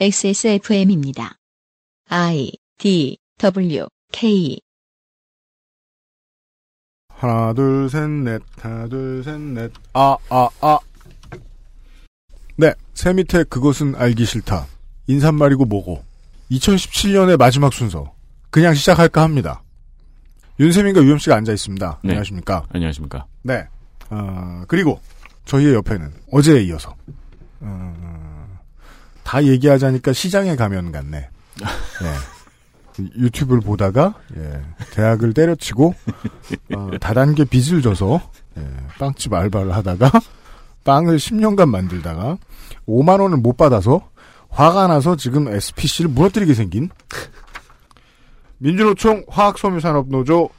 XSFM입니다. I D W K 하나, 둘, 셋, 넷. 하나, 둘, 셋, 넷. 아, 아, 아. 네. 새 밑에 그것은 알기 싫다. 인사말이고 뭐고. 2017년의 마지막 순서. 그냥 시작할까 합니다. 윤세민과 유엠씨가 앉아 있습니다. 네. 안녕하십니까. 안녕하십니까. 네. 어, 그리고 저희의 옆에는 어제에 이어서 어, 다 얘기하자니까 시장에 가면 같네. 예. 유튜브를 보다가 예, 대학을 때려치고 어, 다단계 빚을 져서 예, 빵집 알바를 하다가 빵을 10년간 만들다가 5만 원을 못 받아서 화가 나서 지금 SPC를 무너뜨리게 생긴 민주노총 화학섬유산업노조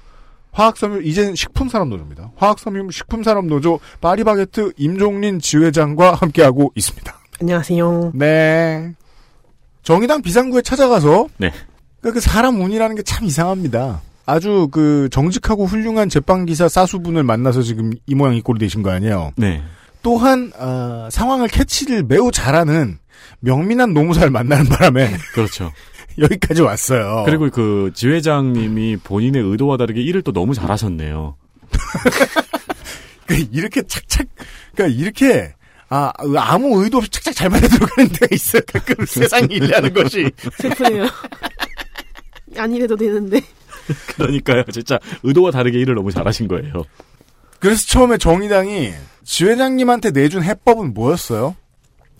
화학섬유 이젠 식품산업노조입니다. 화학섬유 식품산업노조 파리바게트 임종린 지회장과 함께하고 있습니다. 안녕하세요. 네. 정의당 비상구에 찾아가서 네. 그 사람 운이라는 게 참 이상합니다. 아주 그 정직하고 훌륭한 제빵기사 사수분을 만나서 지금 이 모양 이 꼴이 되신 거 아니에요. 네. 또한 어, 상황을 캐치를 매우 잘하는 명민한 노무사를 만나는 바람에 그렇죠. 여기까지 왔어요. 그리고 그 지회장님이 본인의 의도와 다르게 일을 또 너무 잘하셨네요. 그 이렇게 착착 그러니까 이렇게 아 아무 의도 없이 착착 잘 맞아 들어가는 데가 있어요. 가끔 세상 일이라는 것이 슬프네요. 아니래도 되는데. 그러니까요. 진짜 의도와 다르게 일을 너무 잘하신 거예요. 그래서 처음에 정의당이 지회장님한테 내준 해법은 뭐였어요?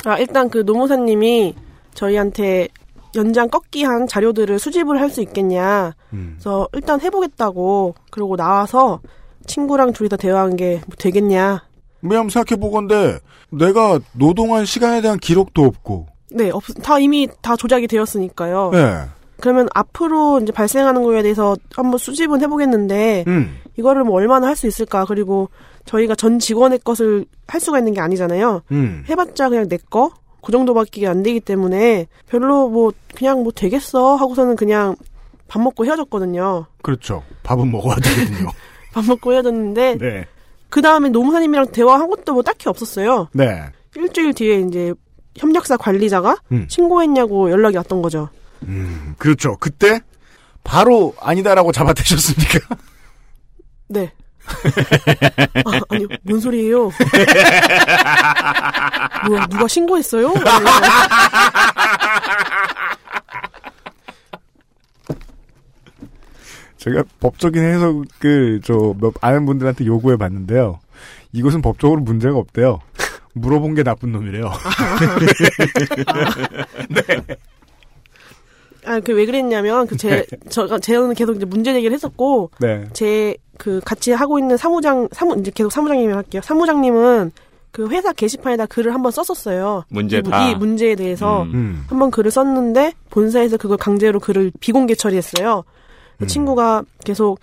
아, 일단 그 노무사님이 저희한테 연장 꺾기한 자료들을 수집을 할 수 있겠냐. 음. 그래서 일단 해보겠다고. 그러고 나와서 친구랑 둘이 다 대화한 게 뭐 되겠냐. 왜냐면 생각해보건데 내가 노동한 시간에 대한 기록도 없고 네, 없, 다 이미 다 조작이 되었으니까요. 네. 그러면 앞으로 이제 발생하는 거에 대해서 한번 수집은 해보겠는데, 음. 이거를 뭐 얼마나 할 수 있을까. 그리고 저희가 전 직원의 것을 할 수가 있는 게 아니잖아요. 음. 해봤자 그냥 내 거? 그 정도밖에 안 되기 때문에 별로 뭐 그냥 뭐 되겠어 하고서는 그냥 밥 먹고 헤어졌거든요. 그렇죠. 밥은 먹어야 되거든요. 밥 먹고 헤어졌는데 네. 그 다음에 노무사님이랑 대화한 것도 뭐 딱히 없었어요. 네. 일주일 뒤에 이제 협력사 관리자가 음. 신고했냐고 연락이 왔던 거죠. 음. 그렇죠. 그때 바로 아니다라고 잡아대셨습니까? 네. 아, 아니, 뭔 소리예요? 뭐야, 누가 신고했어요? 제가 법적인 해석을 저몇 아는 분들한테 요구해 봤는데요. 이것은 법적으로 문제가 없대요. 물어본 게 나쁜 놈이래요. 아, 그 왜 그랬냐면, 그 제, 저가, 제는 계속 이제 문제 제기를 했었고, 네. 제그 같이 하고 있는 사무장 사무 이제 계속 사무장님을 할게요. 사무장님은 그 회사 게시판에다 글을 한번 썼었어요. 문제 다. 이, 이 문제에 대해서 음. 음. 한번 글을 썼는데 본사에서 그걸 강제로 글을 비공개 처리했어요. 그 음. 친구가 계속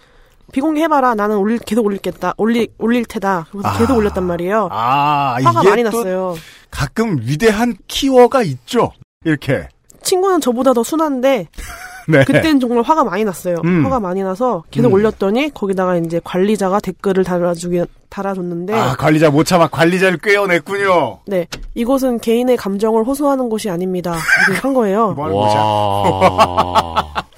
비공개 해봐라. 나는 올릴 계속 올릴겠다. 올릴 올릴 테다. 그래서 아. 계속 올렸단 말이에요. 아, 화가 많이 또 났어요. 가끔 위대한 키워가 있죠. 이렇게. 친구는 저보다 더 순한데 네. 그때는 정말 화가 많이 났어요. 음. 화가 많이 나서 계속 음. 올렸더니 거기다가 이제 관리자가 댓글을 달아주기 달아줬는데 아, 관리자 못 참아 관리자를 꿰어냈군요. 네, 이곳은 개인의 감정을 호소하는 곳이 아닙니다. 이렇게 한 거예요. 와.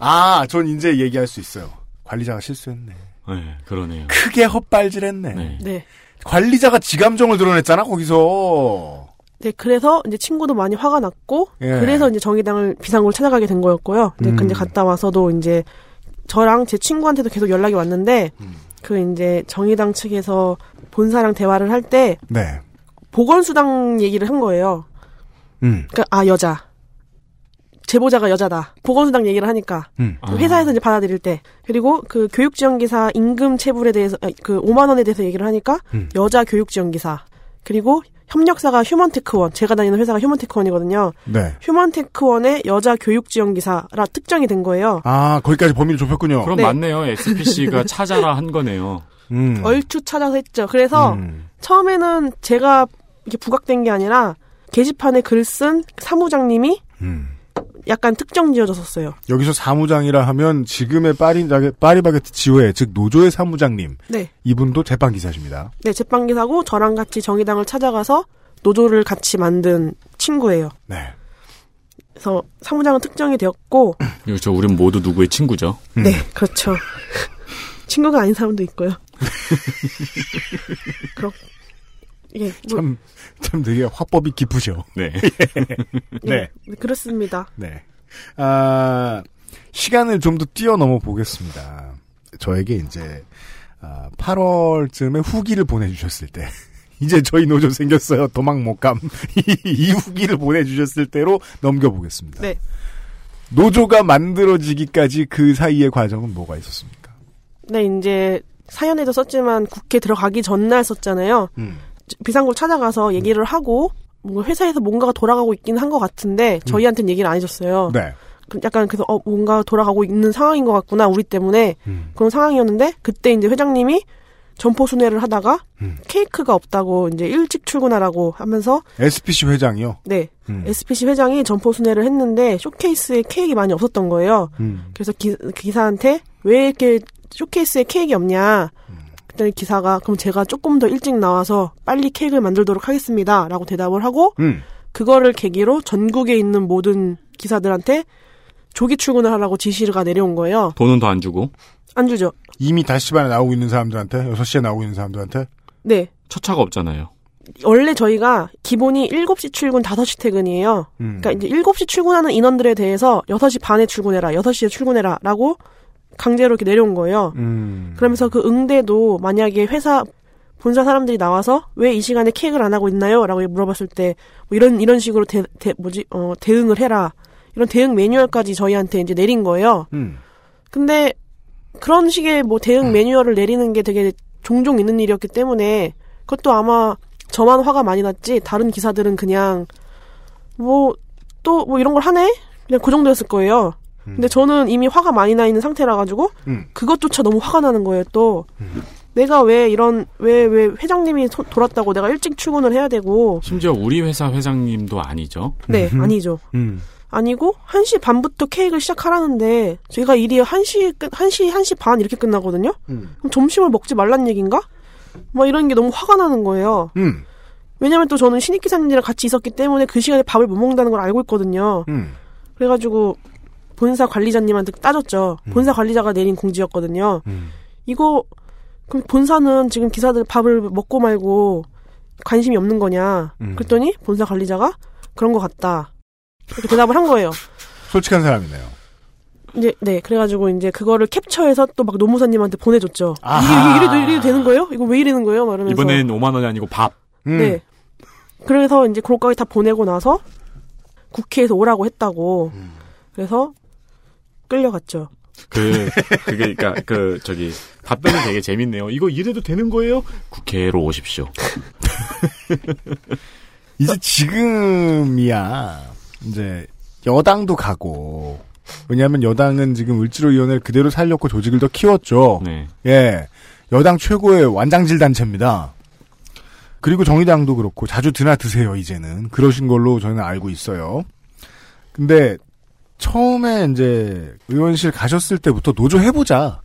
아, 전 이제 얘기할 수 있어요. 관리자가 실수했네. 네, 그러네요. 크게 헛발질했네. 네. 네, 관리자가 지 감정을 드러냈잖아, 거기서. 네, 그래서 이제 친구도 많이 화가 났고, 예. 그래서 이제 정의당을 비상구를 찾아가게 된 거였고요. 이제 음. 근데 갔다 와서도 이제 저랑 제 친구한테도 계속 연락이 왔는데, 음. 그 이제 정의당 측에서 본사랑 대화를 할 때 네. 보건수당 얘기를 한 거예요. 음. 그러니까 아 여자. 제보자가 여자다. 보건수당 얘기를 하니까 음. 아. 회사에서 이제 받아들일 때 그리고 그 교육지원기사 임금 체불에 대해서 아니, 그 5만 원에 대해서 얘기를 하니까 음. 여자 교육지원기사 그리고 협력사가 휴먼테크원 제가 다니는 회사가 휴먼테크원이거든요. 네. 휴먼테크원의 여자 교육지원기사라 특정이 된 거예요. 아, 거기까지 범위를 좁혔군요. 그럼 네. 맞네요. SPC가 찾아라 한 거네요. 음. 얼추 찾아서 했죠. 그래서 음. 처음에는 제가 이게 부각된 게 아니라 게시판에 글 쓴 사무장님이 음. 약간 특정 지어졌었어요. 여기서 사무장이라 하면 지금의 파리, 파리바게트 지회, 즉 노조의 사무장님. 네. 이분도 제빵 기사십니다. 네, 제빵기사고 저랑 같이 정의당을 찾아가서 노조를 같이 만든 친구예요. 네. 그래서 사무장은 특정이 되었고, 그렇죠. 우린 모두 누구의 친구죠. 음. 네, 그렇죠. 친구가 아닌 사람도 있고요. 그렇, 예, 뭐, 참, 참 되게 화법이 깊으셔. 네. 네. 예, 그렇습니다. 네. 아, 시간을 좀 더 뛰어넘어 보겠습니다. 저에게 이제, 아, 8월쯤에 후기를 보내주셨을 때, 이제 저희 노조 생겼어요. 도망 못 감. 이, 이 후기를 보내주셨을 때로 넘겨보겠습니다. 네. 노조가 만들어지기까지 그 사이의 과정은 뭐가 있었습니까? 네, 이제 사연에도 썼지만 국회 들어가기 전날 썼잖아요. 음. 비상구를 찾아가서 얘기를 하고 뭔가 회사에서 뭔가가 돌아가고 있긴 한 것 같은데 저희한테는 얘기를 안 해줬어요. 네. 그 약간 그래서 어 뭔가 돌아가고 있는 상황인 것 같구나 우리 때문에 음. 그런 상황이었는데 그때 이제 회장님이 점포 순회를 하다가 음. 케이크가 없다고 이제 일찍 출근하라고 하면서 SPC 회장이요. 네 음. SPC 회장이 점포 순회를 했는데 쇼케이스에 케이크 많이 없었던 거예요. 음. 그래서 기, 기사한테 왜 이렇게 쇼케이스에 케이크 없냐? 그랬더니 기사가 그럼 제가 조금 더 일찍 나와서 빨리 케이크를 만들도록 하겠습니다라고 대답을 하고 음. 그거를 계기로 전국에 있는 모든 기사들한테 조기 출근을 하라고 지시가 내려온 거예요. 돈은 더 안 주고 안 주죠? 이미 5시 반에 나오고 있는 사람들한테, 6시에 나오고 있는 사람들한테, 네. 첫 차가 없잖아요. 원래 저희가 기본이 7시 출근, 5시 퇴근이에요. 음. 그러니까 이제 7시 출근하는 인원들에 대해서 6시 반에 출근해라, 6시에 출근해라 라고 강제로 이렇게 내려온 거예요. 음. 그러면서 그 응대도 만약에 회사 본사 사람들이 나와서 왜 이 시간에 케이크를 안 하고 있나요? 라고 물어봤을 때 뭐 이런 이런 식으로 대, 대 뭐지 어 대응을 해라 이런 대응 매뉴얼까지 저희한테 이제 내린 거예요. 음. 근데 그런 식의 뭐 대응 매뉴얼을 내리는 게 되게 종종 있는 일이었기 때문에 그것도 아마 저만 화가 많이 났지 다른 기사들은 그냥 뭐 또뭐 이런 걸 하네 그냥 그 정도였을 거예요. 근데 저는 이미 화가 많이 나 있는 상태라 가지고 음. 그것조차 너무 화가 나는 거예요. 또 내가 왜 이런 왜 왜 회장님이 소- 돌았다고 내가 일찍 출근을 해야 되고 심지어 우리 회사 회장님도 아니죠. 네 아니죠. 음. 아니고 1시 반부터 케이크를 시작하라는데 저희가 일이 1시 끝 1시 1시 반 이렇게 끝나거든요. 음. 그럼 점심을 먹지 말란 얘기인가? 뭐 이런 게 너무 화가 나는 거예요. 음. 왜냐면 또 저는 신입 기사님들이랑 같이 있었기 때문에 그 시간에 밥을 못 먹는다는 걸 알고 있거든요. 음. 그래가지고 본사 관리자님한테 따졌죠. 본사 관리자가 내린 공지였거든요. 음. 이거 그럼 본사는 지금 기사들 밥을 먹고 말고 관심이 없는 거냐? 음. 그랬더니 본사 관리자가 그런 것 같다. 이렇게 대답을 한 거예요. 솔직한 사람이네요. 이제 네 그래가지고 이제 그거를 캡처해서 또 막 노무사님한테 보내줬죠. 이게, 아하. 이게 이래도 이래도 되는 거예요? 이거 왜 이러는 거예요? 막 이러면서 이번엔 5만 원이 아니고 밥. 음. 네. 그래서 이제 그것까지 다 보내고 나서 국회에서 오라고 했다고. 음. 그래서 끌려갔죠. 그 그게 그러니까 그 저기 답변이 되게 재밌네요. 이거 이래도 되는 거예요? 국회로 오십시오. 이제 지금이야, 이제, 여당도 가고, 왜냐하면 여당은 지금 을지로위원회를 그대로 살렸고 조직을 더 키웠죠. 네. 예. 여당 최고의 완장질 단체입니다. 그리고 정의당도 그렇고 자주 드나드세요, 이제는. 그러신 걸로 저는 알고 있어요. 근데 처음에 이제 의원실 가셨을 때부터 노조 해보자.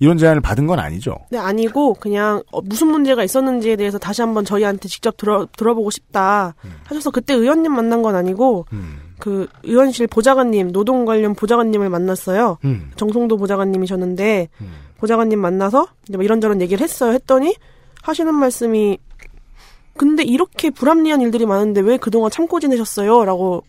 이런 제안을 받은 건 아니죠. 네, 아니고 그냥 어, 무슨 문제가 있었는지에 대해서 다시 한번 저희한테 직접 들어 들어보고 싶다 하셔서 그때 의원님 만난 건 아니고 음. 그 의원실 보좌관님 노동 관련 보좌관님을 만났어요. 음. 정송도 보좌관님이셨는데 음. 보좌관님 만나서 이제 뭐 이런저런 얘기를 했어요. 했더니 하시는 말씀이 근데 이렇게 불합리한 일들이 많은데 왜 그동안 참고 지내셨어요? 라고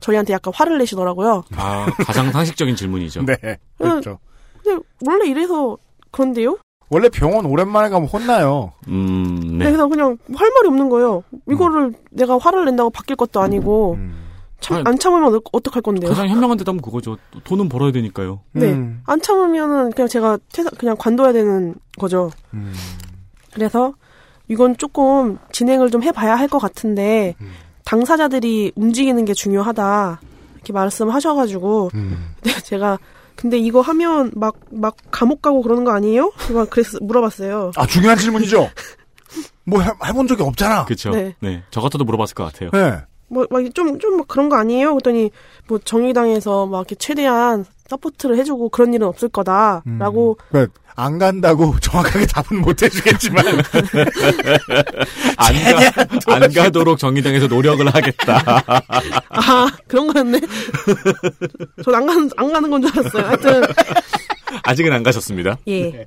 저희한테 약간 화를 내시더라고요. 아 가장 상식적인 질문이죠. 네. 그렇죠. 근데 원래 이래서 그런데요? 원래 병원 오랜만에 가면 혼나요. 음, 네. 네. 그래서 그냥 할 말이 없는 거예요. 이거를 내가 화를 낸다고 바뀔 것도 아니고 음. 참, 아니, 안 참으면 어- 어떡할 건데요? 가장 현명한 대답은 그거죠. 돈은 벌어야 되니까요. 네. 음. 안 참으면은 그냥 제가 퇴사, 그냥 관둬야 되는 거죠. 음. 그래서 이건 조금 진행을 좀 해봐야 할 것 같은데 음. 당사자들이 움직이는 게 중요하다 이렇게 말씀하셔가지고 음. 네, 제가 근데 이거 하면 막 막 감옥 가고 그러는 거 아니에요? 제가 그래서 물어봤어요. 아, 중요한 질문이죠? 뭐 해, 해본 적이 없잖아. 그렇죠. 네. 네. 저 같아도 물어봤을 것 같아요. 네. 뭐 막 좀좀 뭐 그런 거 아니에요? 그랬더니 뭐 정의당에서 막 이렇게 최대한 서포트를 해주고 그런 일은 없을 거다라고 그러니까 안 간다고 정확하게 답은 못 해주겠지만 안, 가, 안 가도록 정의당에서 노력을 하겠다. 아 그런 거였네. 전 안 가는 안 가는 건 줄 알았어요. 하여튼 아직은 안 가셨습니다. 예.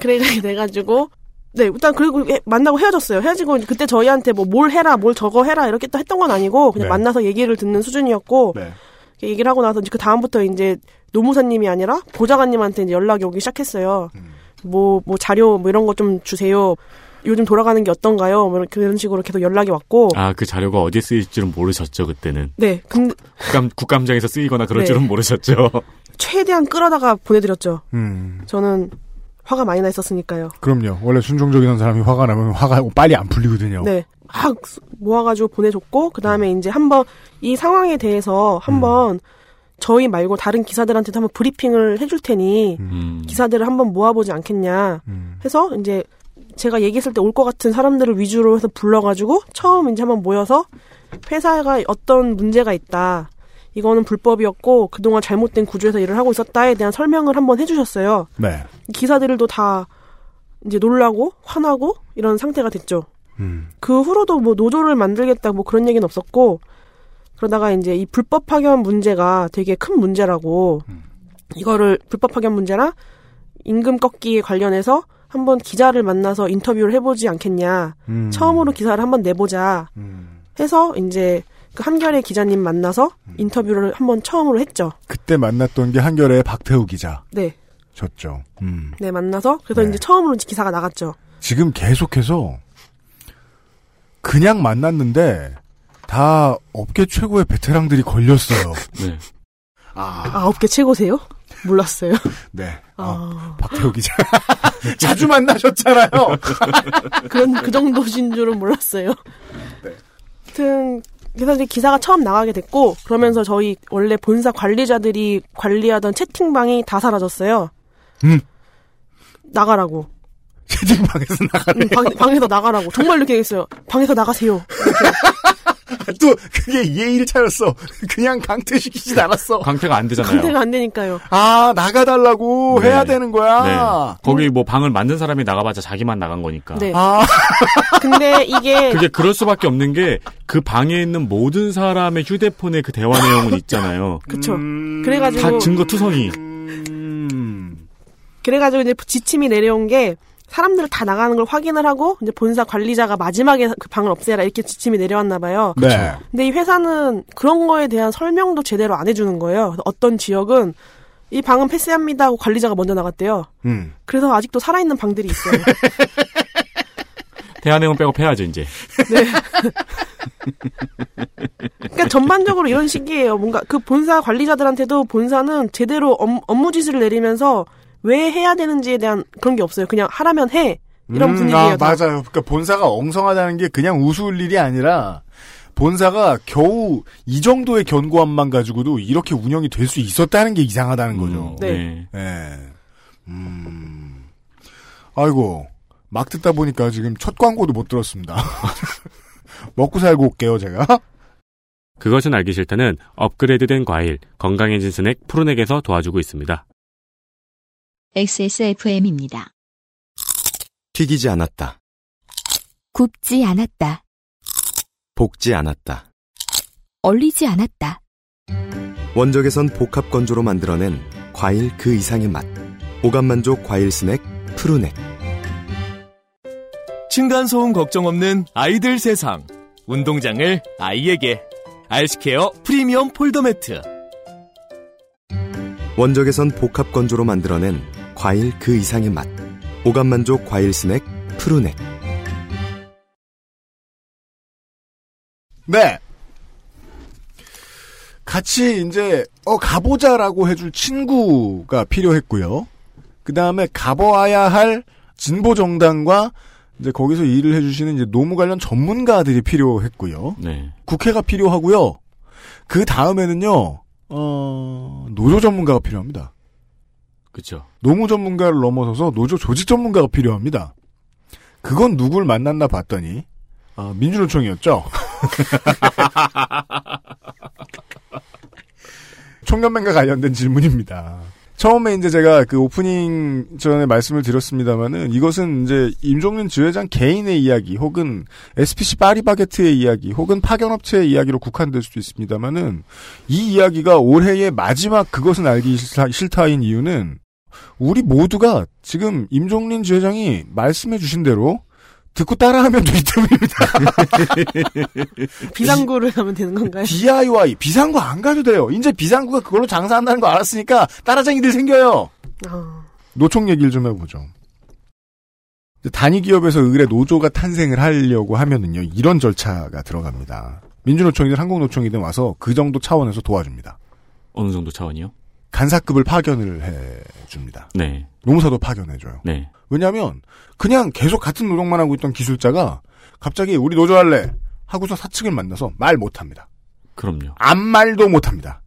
그래 돼가지고 네 일단 그리고 예, 만나고 헤어졌어요. 헤어지고 그때 저희한테 뭐 뭘 해라 뭘 저거 해라 이렇게 또 했던 건 아니고 그냥 네. 만나서 얘기를 듣는 수준이었고 네. 얘기를 하고 나서 이제 그 다음부터 이제 노무사님이 아니라 보좌관님한테 이제 연락이 오기 시작했어요. 뭐, 뭐 자료 뭐 이런 거 좀 주세요. 요즘 돌아가는 게 어떤가요? 뭐 그런 식으로 계속 연락이 왔고. 아, 그 자료가 어디에 쓰일 줄은 모르셨죠, 그때는. 네. 근데 국감, 국감장에서 쓰이거나 그럴 네. 줄은 모르셨죠. 최대한 끌어다가 보내드렸죠. 음, 저는 화가 많이 나 있었으니까요. 그럼요. 원래 순종적인 사람이 화가 나면 화가 빨리 안 풀리거든요. 네. 막 모아가지고 보내줬고, 그 다음에 이제 한번 이 상황에 대해서 한번 저희 말고 다른 기사들한테도 한번 브리핑을 해줄 테니 음. 기사들을 한번 모아보지 않겠냐 음, 해서 이제 제가 얘기했을 때 올 것 같은 사람들을 위주로 해서 불러가지고 처음 이제 한번 모여서 회사가 어떤 문제가 있다. 이거는 불법이었고 그동안 잘못된 구조에서 일을 하고 있었다에 대한 설명을 한번 해주셨어요. 네. 기사들도 다 이제 놀라고 화나고 이런 상태가 됐죠. 음, 그 후로도 뭐 노조를 만들겠다 뭐 그런 얘기는 없었고 그러다가 이제 이 불법 파견 문제가 되게 큰 문제라고 이거를 불법 파견 문제랑 임금 꺾기에 관련해서 한번 기자를 만나서 인터뷰를 해보지 않겠냐. 음, 처음으로 기사를 한번 내보자 음. 해서 이제 그 한결의 기자님 만나서 인터뷰를 한번 처음으로 했죠. 그때 만났던 게 한겨레의 박태우 기자 셨죠. 네, 음. 네 만나서 그래서 네. 이제 처음으로 기사가 나갔죠. 지금 계속해서 그냥 만났는데 다 업계 최고의 베테랑들이 걸렸어요. 네. 아, 아홉 개 최고세요? 몰랐어요. 네. 아, 아, 박태우 기자. 자주 만나셨잖아요. 그런 그 정도신 줄은 몰랐어요. 네. 하여튼 그래서 이제 기사가 처음 나가게 됐고 그러면서 저희 원래 본사 관리자들이 관리하던 채팅방이 다 사라졌어요. 음. 나가라고. 채팅 방에서 나가. 응, 방, 방에서 나가라고. 정말 이렇게 했어요. 방에서 나가세요. 또 그게 예의를 차렸어. 그냥 강퇴시키진 않았어. 강퇴가 안 되잖아요. 강퇴가 안 되니까요. 아 나가달라고 네. 해야 되는 거야. 네. 거기 뭐 방을 만든 사람이 나가봤자 자기만 나간 거니까. 네. 아 근데 이게 그게 그럴 수밖에 없는 게 그 방에 있는 모든 사람의 휴대폰에 그 대화 내용은 있잖아요. 그쵸. 음, 그래가지고 다 증거 투성이. 음, 그래가지고 이제 지침이 내려온 게 사람들 다 나가는 걸 확인을 하고 이제 본사 관리자가 마지막에 그 방을 없애라 이렇게 지침이 내려왔나 봐요. 네. 근데 이 회사는 그런 거에 대한 설명도 제대로 안 해주는 거예요. 어떤 지역은 이 방은 패스합니다 하고 관리자가 먼저 나갔대요. 음. 그래서 아직도 살아있는 방들이 있어요. 빼고 패야죠 이제. 그러니까 전반적으로 이런 식이에요. 뭔가 그 본사 관리자들한테도 본사는 제대로 업, 업무 지시를 내리면서 왜 해야 되는지에 대한 그런 게 없어요. 그냥 하라면 해. 이런 음, 분위기예요. 아, 다. 맞아요. 그러니까 본사가 엉성하다는 게 그냥 우스울 일이 아니라 본사가 겨우 이 정도의 견고함만 가지고도 이렇게 운영이 될 수 있었다는 게 이상하다는 거죠. 음, 네. 예. 음. 아이고 막 듣다 보니까 지금 첫 광고도 못 들었습니다. 먹고 살고 올게요 제가. 그것은 알기 싫다는 업그레이드된 과일, 건강해진 스낵 푸르넥에서 도와주고 있습니다. XSFM입니다. 튀기지 않았다. 굽지 않았다. 볶지 않았다. 얼리지 않았다. 원적외선 복합 건조로 만들어낸 과일 그 이상의 맛. 오감 만족 과일 스낵 푸르넥. 층간 소음 걱정 없는 아이들 세상. 운동장을 아이에게. 알시케어 프리미엄 폴더 매트. 원적외선 복합 건조로 만들어낸 과일 그 이상의 맛. 오감만족 과일 스낵 푸르넥. 네. 같이 이제 어 가보자라고 해줄 친구가 필요했고요. 그 다음에 가봐야 할 진보 정당과 이제 거기서 일을 해주시는 이제 노무 관련 전문가들이 필요했고요. 네. 국회가 필요하고요. 그 다음에는요. 어 노조 전문가가 필요합니다. 그쵸. 노무 전문가를 넘어서서 노조 조직 전문가가 필요합니다. 그건 누굴 만났나 봤더니 아, 민주노총이었죠. 총연맹과 관련된 질문입니다. 처음에 이제 제가 그 오프닝 전에 말씀을 드렸습니다만은 이것은 이제 임종윤 지회장 개인의 이야기 혹은 SPC 파리바게트의 이야기 혹은 파견업체의 이야기로 국한될 수도 있습니다만은 이 이야기가 올해의 마지막 그것은 알기 싫다, 싫다인 이유는 우리 모두가 지금 임종린 지회장이 말씀해 주신 대로 듣고 따라하면 되기 때문입니다. 비상구를 하면 되는 건가요? DIY 비상구 안 가도 돼요. 이제 비상구가 그걸로 장사한다는 거 알았으니까 따라쟁이들 생겨요. 아, 노총 얘기를 좀 해보죠. 단위 기업에서 의뢰 노조가 탄생을 하려고 하면은요 이런 절차가 들어갑니다. 민주노총이든 한국노총이든 와서 그 정도 차원에서 도와줍니다. 어느 정도 차원이요? 간사급을 파견을 해줍니다. 네. 노무사도 파견해줘요. 네. 왜냐하면 그냥 계속 같은 노동만 하고 있던 기술자가 갑자기 우리 노조 할래 하고서 사측을 만나서 말 못합니다. 그럼요. 아무 말도 못합니다.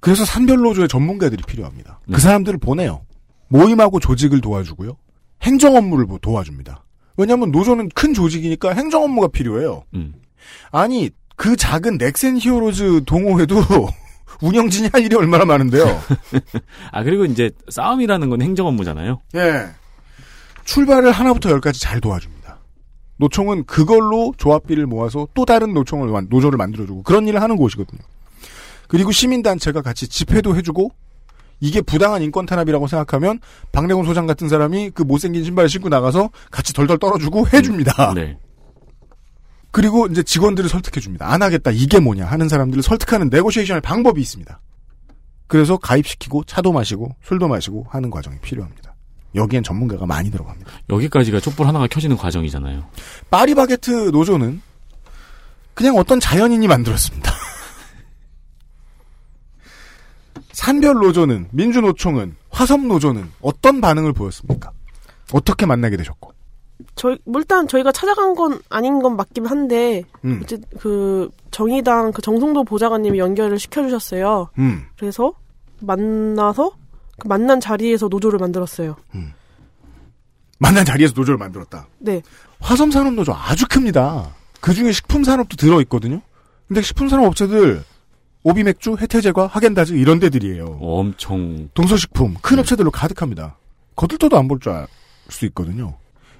그래서 산별노조의 전문가들이 필요합니다. 네. 그 사람들을 보내요. 모임하고 조직을 도와주고요. 행정 업무를 뭐 도와줍니다. 왜냐하면 노조는 큰 조직이니까 행정 업무가 필요해요. 음. 아니 그 작은 넥센 히어로즈 동호회도 운영진이 할 일이 얼마나 많은데요. 아, 그리고 이제 싸움이라는 건 행정 업무잖아요. 예. 출발을 하나부터 열까지 잘 도와줍니다. 노총은 그걸로 조합비를 모아서 또 다른 노총을 만- 노조를 만들어주고 그런 일을 하는 곳이거든요. 그리고 시민단체가 같이 집회도 해주고 이게 부당한 인권 탄압이라고 생각하면 박래곤 소장 같은 사람이 그 못생긴 신발을 신고 나가서 같이 덜덜 떨어주고 해줍니다. 네. 그리고 이제 직원들을 설득해 줍니다. 안 하겠다 이게 뭐냐 하는 사람들을 설득하는 네고시에이션의 방법이 있습니다. 그래서 가입시키고 차도 마시고 술도 마시고 하는 과정이 필요합니다. 여기엔 전문가가 많이 들어갑니다. 여기까지가 촛불 하나가 켜지는 과정이잖아요. 파리바게트 노조는 그냥 어떤 자연인이 만들었습니다. 산별 노조는 민주노총은 화섬 노조는 어떤 반응을 보였습니까? 어떻게 만나게 되셨고? 저희 뭐 일단 저희가 찾아간 건 아닌 건 맞긴 한데 음, 어째 그 정의당 그 정성도 보좌관님이 연결을 시켜주셨어요. 음, 그래서 만나서 그 만난 자리에서 노조를 만들었어요. 만난 자리에서 노조를 만들었다. 네, 화섬 산업 노조 아주 큽니다. 그 중에 식품 산업도 들어 있거든요. 근데 식품 산업 업체들 오비 맥주, 해태제과, 하겐다즈 이런 데들이에요. 엄청 동서식품 큰 업체들로 가득합니다. 거들떠도 안 볼 줄 알 수 있거든요.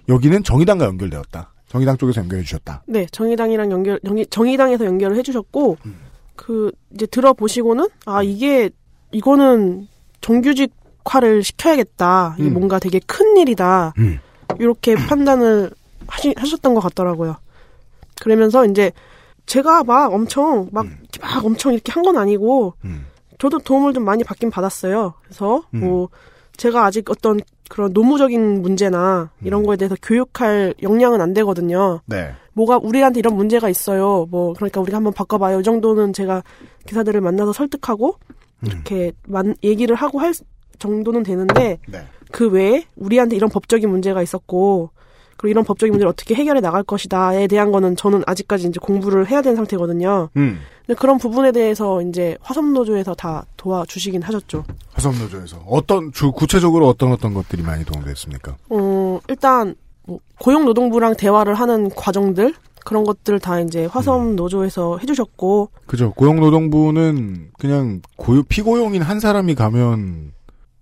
여기는 정의당과 연결되었다. 정의당 쪽에서 연결해 주셨다. 네 정의당이랑 연결 정의, 정의 당에서 연결을 해 주셨고 음. 그 이제 들어보시고는 아 이게 이거는 정규직화를 시켜야겠다. 이게 음. 뭔가 되게 큰 일이다. 음. 이렇게 판단을 하시, 하셨던 것 같더라고요. 그러면서 이제 제가 막 엄청 막, 음. 막 엄청 이렇게 한 건 아니고 음. 저도 도움을 좀 많이 받긴 받았어요. 그래서 음. 뭐 제가 아직 어떤 그런 노무적인 문제나 이런 음. 거에 대해서 교육할 역량은 안 되거든요. 네. 뭐가 우리한테 이런 문제가 있어요. 뭐 그러니까 우리가 한번 바꿔봐요. 이 정도는 제가 기사들을 만나서 설득하고 음. 이렇게 만, 얘기를 하고 할 정도는 되는데 네. 그 외에 우리한테 이런 법적인 문제가 있었고 그리고 이런 법적인 문제를 어떻게 해결해 나갈 것이다에 대한 거는 저는 아직까지 이제 공부를 해야 되는 상태거든요. 음. 근데 그런 부분에 대해서 이제 화섬노조에서 다 도와주시긴 하셨죠. 화섬 노조에서 어떤 주 구체적으로 어떤 어떤 것들이 많이 도움됐습니까? 어, 일단 뭐 고용노동부랑 대화를 하는 과정들 그런 것들 다 이제 화섬 노조에서 해주셨고 그죠. 고용노동부는 그냥 고유 피고용인 한 사람이 가면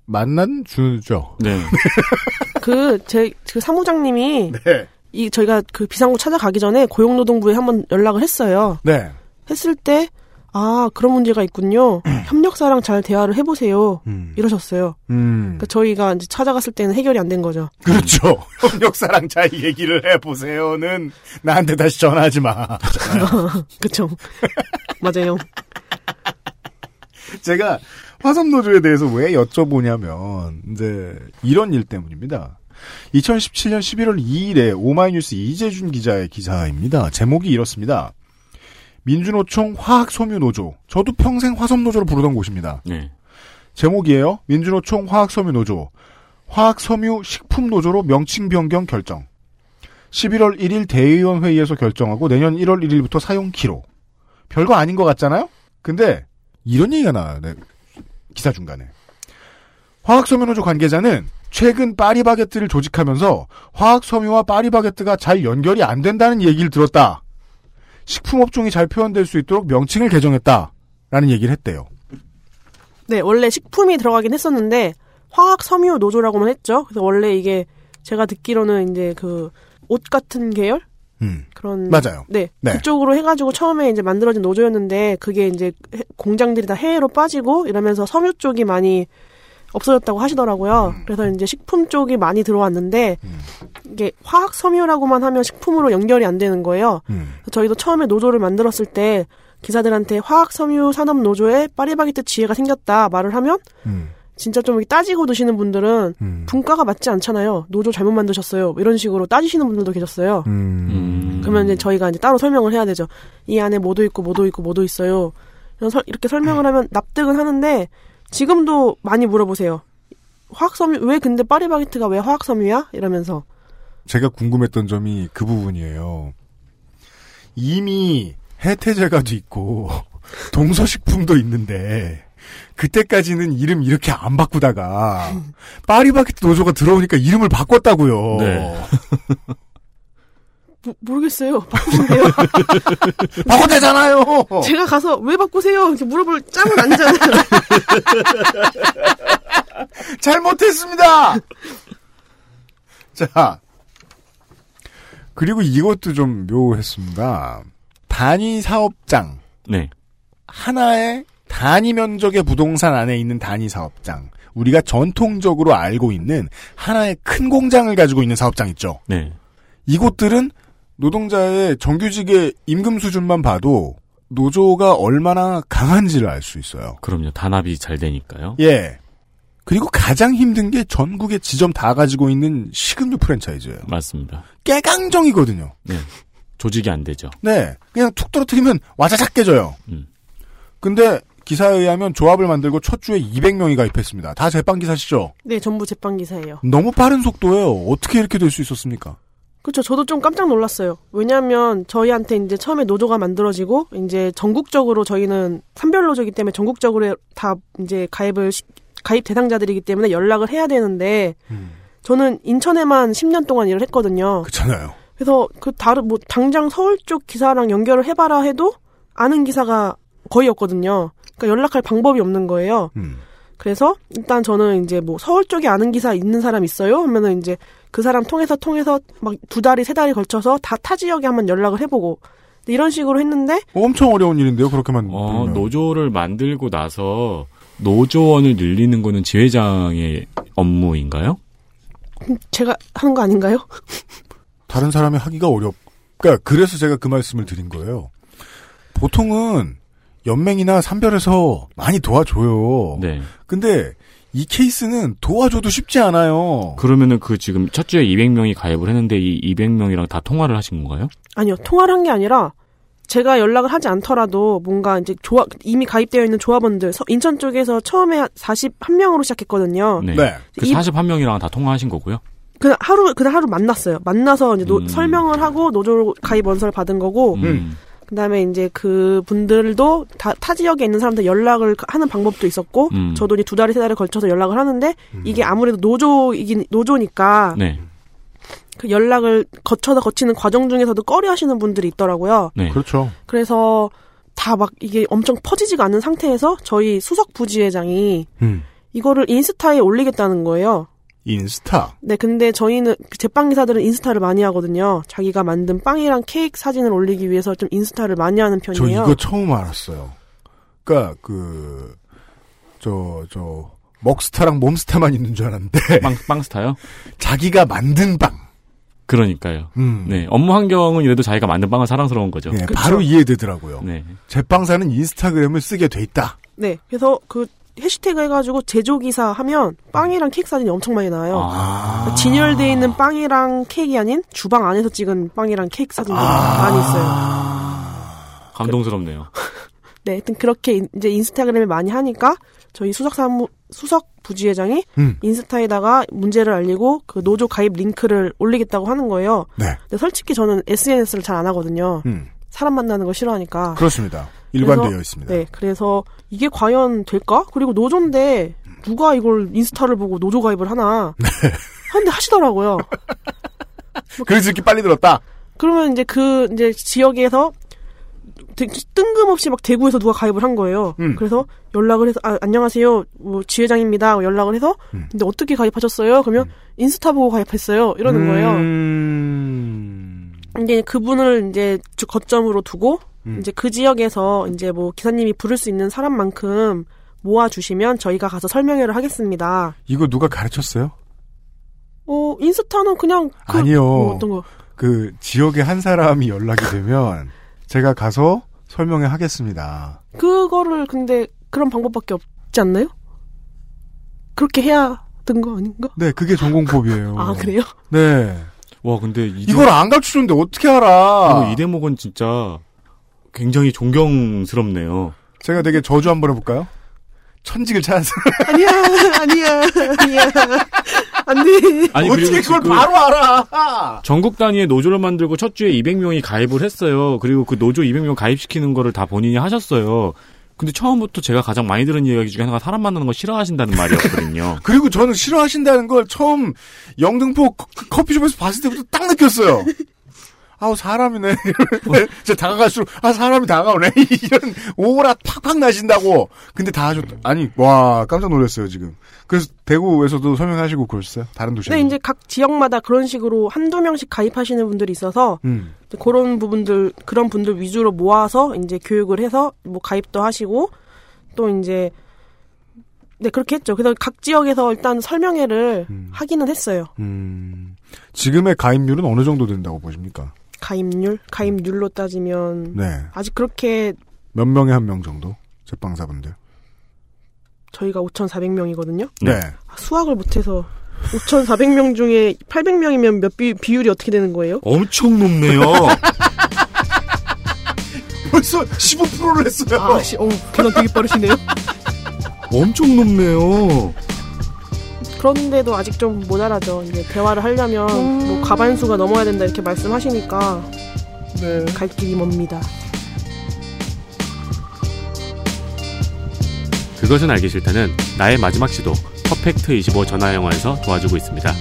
만난 주죠. 네. 그 제 그 사무장님이 네. 이 저희가 그 비상구 찾아가기 전에 고용노동부에 한번 연락을 했어요. 네. 했을 때 아 그런 문제가 있군요. 협력사랑 잘 대화를 해보세요. 음. 이러셨어요. 음. 그러니까 저희가 이제 찾아갔을 때는 해결이 안 된 거죠. 그렇죠. 협력사랑 잘 얘기를 해보세요는 나한테 다시 전화하지 마. 그쵸. 맞아요. 제가 화섬노조에 대해서 왜 여쭤보냐면 이제 이런 일 때문입니다. 2017년 11월 2일에 오마이뉴스 이재준 기자의 기사입니다. 제목이 이렇습니다. 민주노총 화학섬유노조. 저도 평생 화섬노조로 부르던 곳입니다. 네. 제목이에요. 민주노총 화학섬유노조. 화학섬유 식품노조로 명칭 변경 결정. 11월 1일 대의원 회의에서 결정하고 내년 1월 1일부터 사용 기로. 별거 아닌 것 같잖아요? 근데 이런 얘기가 나와요. 네. 기사 중간에. 화학섬유노조 관계자는 최근 파리바게뜨를 조직하면서 화학섬유와 파리바게뜨가 잘 연결이 안 된다는 얘기를 들었다. 식품업종이 잘 표현될 수 있도록 명칭을 개정했다 라는 얘기를 했대요. 네, 원래 식품이 들어가긴 했었는데 화학 섬유 노조라고만 했죠. 그래서 원래 이게 제가 듣기로는 이제 그 옷 같은 계열 음, 그런 맞아요. 네, 네. 그쪽으로 해가지고 처음에 이제 만들어진 노조였는데 그게 이제 해- 공장들이 다 해외로 빠지고 이러면서 섬유 쪽이 많이 없어졌다고 하시더라고요. 그래서 이제 식품 쪽이 많이 들어왔는데 이게 화학 섬유라고만 하면 식품으로 연결이 안 되는 거예요. 음, 저희도 처음에 노조를 만들었을 때 기사들한테 화학 섬유 산업 노조에 파리바게트 지혜가 생겼다 말을 하면 음, 진짜 좀 따지고 드시는 분들은 음, 분가가 맞지 않잖아요. 노조 잘못 만드셨어요. 이런 식으로 따지시는 분들도 계셨어요. 음, 음. 그러면 이제 저희가 이제 따로 설명을 해야 되죠. 이 안에 뭐도 있고 뭐도 있고 뭐도 있어요. 이렇게 설명을 하면 납득은 하는데 지금도 많이 물어보세요. 화학섬유 왜 근데 파리바게트가 왜 화학섬유야? 이러면서 제가 궁금했던 점이 그 부분이에요. 이미 해태제가도 있고 동서식품도 있는데 그때까지는 이름 이렇게 안 바꾸다가 파리바게트 노조가 들어오니까 이름을 바꿨다고요. 네. 모, 모르겠어요. 바꾸신대요. 바꿨대잖아요. 제가 가서 왜 바꾸세요? 이렇게 물어볼 짬은 아니잖아요. 잘못했습니다. 자, 그리고 이것도 좀 묘했습니다. 단위 사업장 네. 하나의 단위 면적의 부동산 안에 있는 단위 사업장. 우리가 전통적으로 알고 있는 하나의 큰 공장을 가지고 있는 사업장 있죠. 네. 이곳들은 노동자의 정규직의 임금 수준만 봐도 노조가 얼마나 강한지를 알 수 있어요. 그럼요. 단합이 잘 되니까요. 예. 그리고 가장 힘든 게 전국의 지점 다 가지고 있는 식음료 프랜차이즈예요. 맞습니다. 깨강정이거든요. 네. 조직이 안 되죠. 네. 그냥 툭 떨어뜨리면 와자작 깨져요. 음. 근데 기사에 의하면 조합을 만들고 첫 주에 200명이 가입했습니다. 다 제빵 기사시죠? 네, 전부 제빵 기사예요. 너무 빠른 속도예요. 어떻게 이렇게 될 수 있었습니까? 그렇죠. 저도 좀 깜짝 놀랐어요. 왜냐하면 저희한테 이제 처음에 노조가 만들어지고 이제 전국적으로 저희는 산별 노조이기 때문에 전국적으로 다 이제 가입을 시- 가입 대상자들이기 때문에 연락을 해야 되는데 저는 인천에만 10년 동안 일을 했거든요. 그렇잖아요. 그래서 그 다른 뭐 당장 서울 쪽 기사랑 연결을 해봐라 해도 아는 기사가 거의 없거든요. 그러니까 연락할 방법이 없는 거예요. 음. 그래서 일단 저는 이제 뭐 서울 쪽에 아는 기사 있는 사람 있어요? 하면은 이제 그 사람 통해서 통해서 막 두 달이 세 달이 걸쳐서 다 타 지역에 한번 연락을 해보고 이런 식으로 했는데 엄청 어려운 일인데요. 그렇게만. 어. 노조를 만들고 나서 노조원을 늘리는 거는 지회장의 업무인가요? 제가 하는 거 아닌가요? 다른 사람이 하기가 어렵. 그러니까 그래서 제가 그 말씀을 드린 거예요. 보통은 연맹이나 산별에서 많이 도와줘요. 네. 근데 이 케이스는 도와줘도 쉽지 않아요. 그러면은 그 지금 첫 주에 200명이 가입을 했는데 이 200명이랑 다 통화를 하신 건가요? 아니요, 통화를 한 게 아니라 제가 연락을 하지 않더라도 뭔가 이제 조합 이미 가입되어 있는 조합원들 서- 인천 쪽에서 처음에 41명으로 시작했거든요. 네. 네. 그 이- 41명이랑 다 통화하신 거고요? 그날 하루 그날 하루 만났어요. 만나서 이제 노- 음. 설명을 하고 노조 가입 원서를 받은 거고 음. 그다음에 이제 그 분들도 다 타 지역에 있는 사람들 연락을 하는 방법도 있었고 음. 저도 이제 두 달에 세 달에 걸쳐서 연락을 하는데 이게 아무래도 노조이긴 노조니까 네. 그 연락을 거쳐서 거치는 과정 중에서도 꺼려하시는 분들이 있더라고요. 네. 그렇죠. 그래서 다 막 이게 엄청 퍼지지가 않는 상태에서 저희 수석 부지회장이 음. 이거를 인스타에 올리겠다는 거예요. 인스타. 네, 근데 저희는 그 제빵 기사들은 인스타를 많이 하거든요. 자기가 만든 빵이랑 케이크 사진을 올리기 위해서 좀 인스타를 많이 하는 저 편이에요. 이거 처음 알았어요. 그니까, 그, 저, 저, 먹스타랑 몸스타만 있는 줄 알았는데, 빵, 빵스타요? 자기가 만든 빵. 그러니까요. 음. 네. 업무 환경은 이래도 자기가 만든 빵은 사랑스러운 거죠. 예, 그쵸. 바로 이해되더라고요. 네. 제빵사는 인스타그램을 쓰게 돼 있다. 네, 그래서 그 해시태그 해가지고 제조기사 하면 빵이랑 케이크 사진이 엄청 많이 나와요. 아. 진열돼 있는 빵이랑 케이크 아닌 주방 안에서 찍은 빵이랑 케이크 사진들이 아. 많이 있어요. 감동스럽네요. 네, 하여튼 그렇게 인- 이제 인스타그램을 많이 하니까 저희 수석 사무 수석 부지회장이 음. 인스타에다가 문제를 알리고 그 노조 가입 링크를 올리겠다고 하는 거예요. 네. 근데 솔직히 저는 SNS를 잘 안 하거든요. 음. 사람 만나는 거 싫어하니까. 그렇습니다. 일관되어 그래서- 있습니다. 네, 그래서 이게 과연 될까? 그리고 노조인데 누가 이걸 인스타를 보고 노조 가입을 하나? 네. 하는데 하시더라고요. 그래서 이렇게 빨리 들었다. 그러면 이제 그 이제 지역에서 뜬금없이 막 대구에서 누가 가입을 한 거예요. 음. 그래서 연락을 해서 아, 안녕하세요. 뭐 지회장입니다. 하고 연락을 해서 음. 근데 어떻게 가입하셨어요? 그러면 인스타 보고 가입했어요. 이러는 거예요. 음. 이제 그분을 이제 주- 거점으로 두고 음. 이제 그 지역에서 이제 뭐 기사님이 부를 수 있는 사람만큼 모아 주시면 저희가 가서 설명회를 하겠습니다. 이거 누가 가르쳤어요? 어 인스타는 그냥 그, 아니요. 뭐 어떤 거 그 지역의 한 사람이 연락이 되면 제가 가서 설명회 하겠습니다. 그거를 근데 그런 방법밖에 없지 않나요? 그렇게 해야 된 거 아닌가? 네, 그게 전공법이에요. 아 그래요? 네. 와 근데 이대, 이걸 안 가르쳐줬는데 어떻게 알아? 이거 이 대목은 진짜 굉장히 존경스럽네요. 제가 되게 저주 한번 해볼까요? 천직을 찾아서. 아니야 아니야 아니야 안돼 아니 어떻게 그걸 지금 바로 알아? 전국 단위의 노조를 만들고 첫 주에 200명이 가입을 했어요. 그리고 그 노조 200명 가입시키는 거를 다 본인이 하셨어요. 근데 처음부터 제가 가장 많이 들은 이야기 중에 하나가 사람 만나는 거 싫어하신다는 말이었거든요. 그리고 저는 싫어하신다는 걸 처음 영등포 커- 커피숍에서 봤을 때부터 딱 느꼈어요. 아우 사람이네. 저 다가갈수록 아 사람이 다가오네. 이런 오라 팍팍 나신다고. 근데 다 하셨. 아니 와 깜짝 놀랐어요 지금. 그래서 대구에서도 설명하시고 그러셨어요. 다른 도시에. 근데 이제 각 지역마다 그런 식으로 한두 명씩 가입하시는 분들이 있어서 음. 이제 그런 부분들 그런 분들 위주로 모아서 이제 교육을 해서 뭐 가입도 하시고 또 이제 네 그렇게 했죠. 그래서 각 지역에서 일단 설명회를 음. 하기는 했어요. 음. 지금의 가입률은 어느 정도 된다고 보십니까? 가입률 가입률로 따지면 네. 아직 그렇게 몇 명에 한 명 정도? 제빵사분들. 저희가 5,400명이거든요. 네. 수학을 못해서 5,400명 중에 800명이면 몇 비, 비율이 어떻게 되는 거예요? 엄청 높네요. 벌써 15%를 했어요. 아, 씨, 어, 계산 되게 빠르시네요. 엄청 높네요. 그런데도 아직 좀 모자라죠. 이제 대화를 하려면 뭐 가반수가 넘어야 된다 이렇게 말씀하시니까 네. 갈 길이 멉니다. 그것은 알기 싫다는 나의 마지막 시도 퍼펙트 25 전화 영어에서 도와주고 있습니다.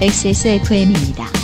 XSFM입니다.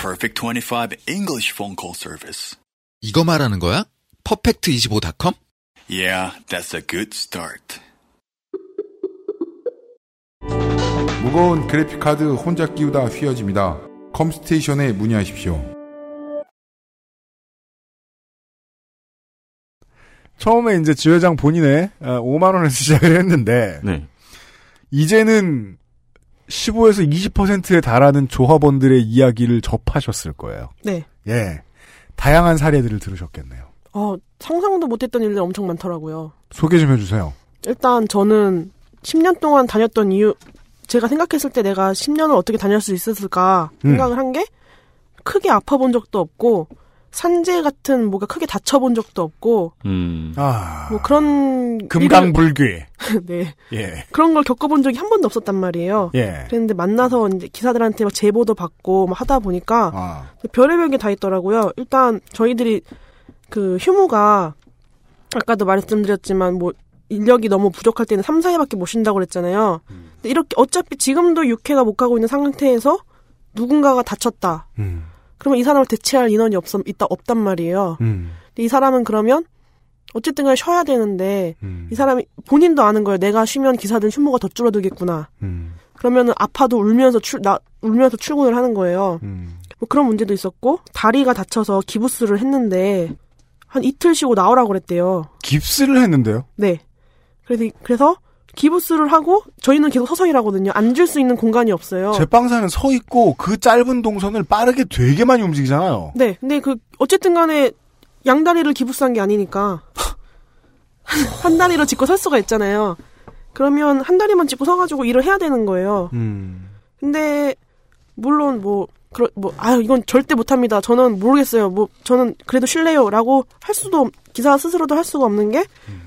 Perfect 25 English phone call service. 이거 말하는 거야? 퍼펙트25.com? Yeah, that's a good start. 무거운 그래픽카드 혼자 끼우다 휘어집니다. 컴스테이션에 문의하십시오. 처음에 이제 지회장 본인의 5만 원에서 시작을 했는데 네. 이제는 15에서 20%에 달하는 조합원들의 이야기를 접하셨을 거예요. 네. 예. 다양한 사례들을 들으셨겠네요. 어, 상상도 못했던 일들이 엄청 많더라고요. 소개 좀 해주세요. 일단 저는 10년 동안 다녔던 이유, 제가 생각했을 때 내가 10년을 어떻게 다닐 수 있었을까 음. 생각을 한게 크게 아파본 적도 없고 산재 같은 뭐가 크게 다쳐본 적도 없고 음. 아. 뭐 그런 금강불귀. 네 예. 그런 걸 겪어본 적이 한 번도 없었단 말이에요. 예. 그랬는데 만나서 이제 기사들한테 막 제보도 받고 막 하다 보니까 아. 별의별 게 다 있더라고요. 일단 저희들이 그 휴무가 아까도 말씀드렸지만 뭐 인력이 너무 부족할 때는 3, 4회밖에 못 쉰다고 그랬잖아요. 근데 이렇게 어차피 지금도 6회가 못 가고 있는 상태에서 누군가가 다쳤다. 음. 그러면 이 사람을 대체할 인원이 없, 있다, 없단 말이에요. 음. 이 사람은 그러면 어쨌든 간에 쉬어야 되는데 음. 이 사람이 본인도 아는 거예요. 내가 쉬면 기사들 휴무가 더 줄어들겠구나. 음. 그러면은 아파도 울면서 출, 나, 울면서 출근을 하는 거예요. 음. 뭐 그런 문제도 있었고 다리가 다쳐서 기부스를 했는데 한 이틀 쉬고 나오라고 그랬대요. 깁스를 했는데요. 네. 그래서 그래서 기부스를 하고 저희는 계속 서서 일하거든요. 앉을 수 있는 공간이 없어요. 제빵사는 서 있고 그 짧은 동선을 빠르게 되게 많이 움직이잖아요. 네. 근데 그 어쨌든 간에 양다리를 기부스한 게 아니니까 한 다리로 짚고 설 수가 있잖아요. 그러면 한 다리만 짚고 서가지고 일을 해야 되는 거예요. 음. 근데 물론 뭐 그러 뭐 아유 이건 절대 못합니다. 저는 모르겠어요. 뭐 저는 그래도 실례요라고 할 수도 없- 기사 스스로도 할 수가 없는 게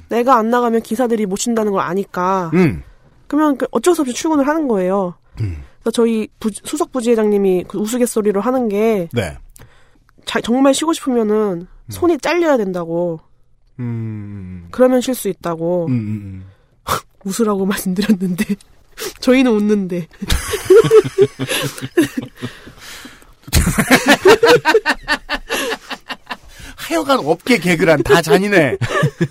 내가 안 나가면 기사들이 못 쉰다는 걸 아니까. 음. 그러면 그 어쩔 수 없이 출근을 하는 거예요. 그래서 저희 부- 수석 부지회장님이 그 우스갯소리로 하는 게 네. 자- 정말 쉬고 싶으면은 손이 잘려야 된다고. 음. 그러면 쉴 수 있다고. 음, 음, 웃으라고 말씀드렸는데 저희는 웃는데. 하여간 업계 개그란 다 잔인해.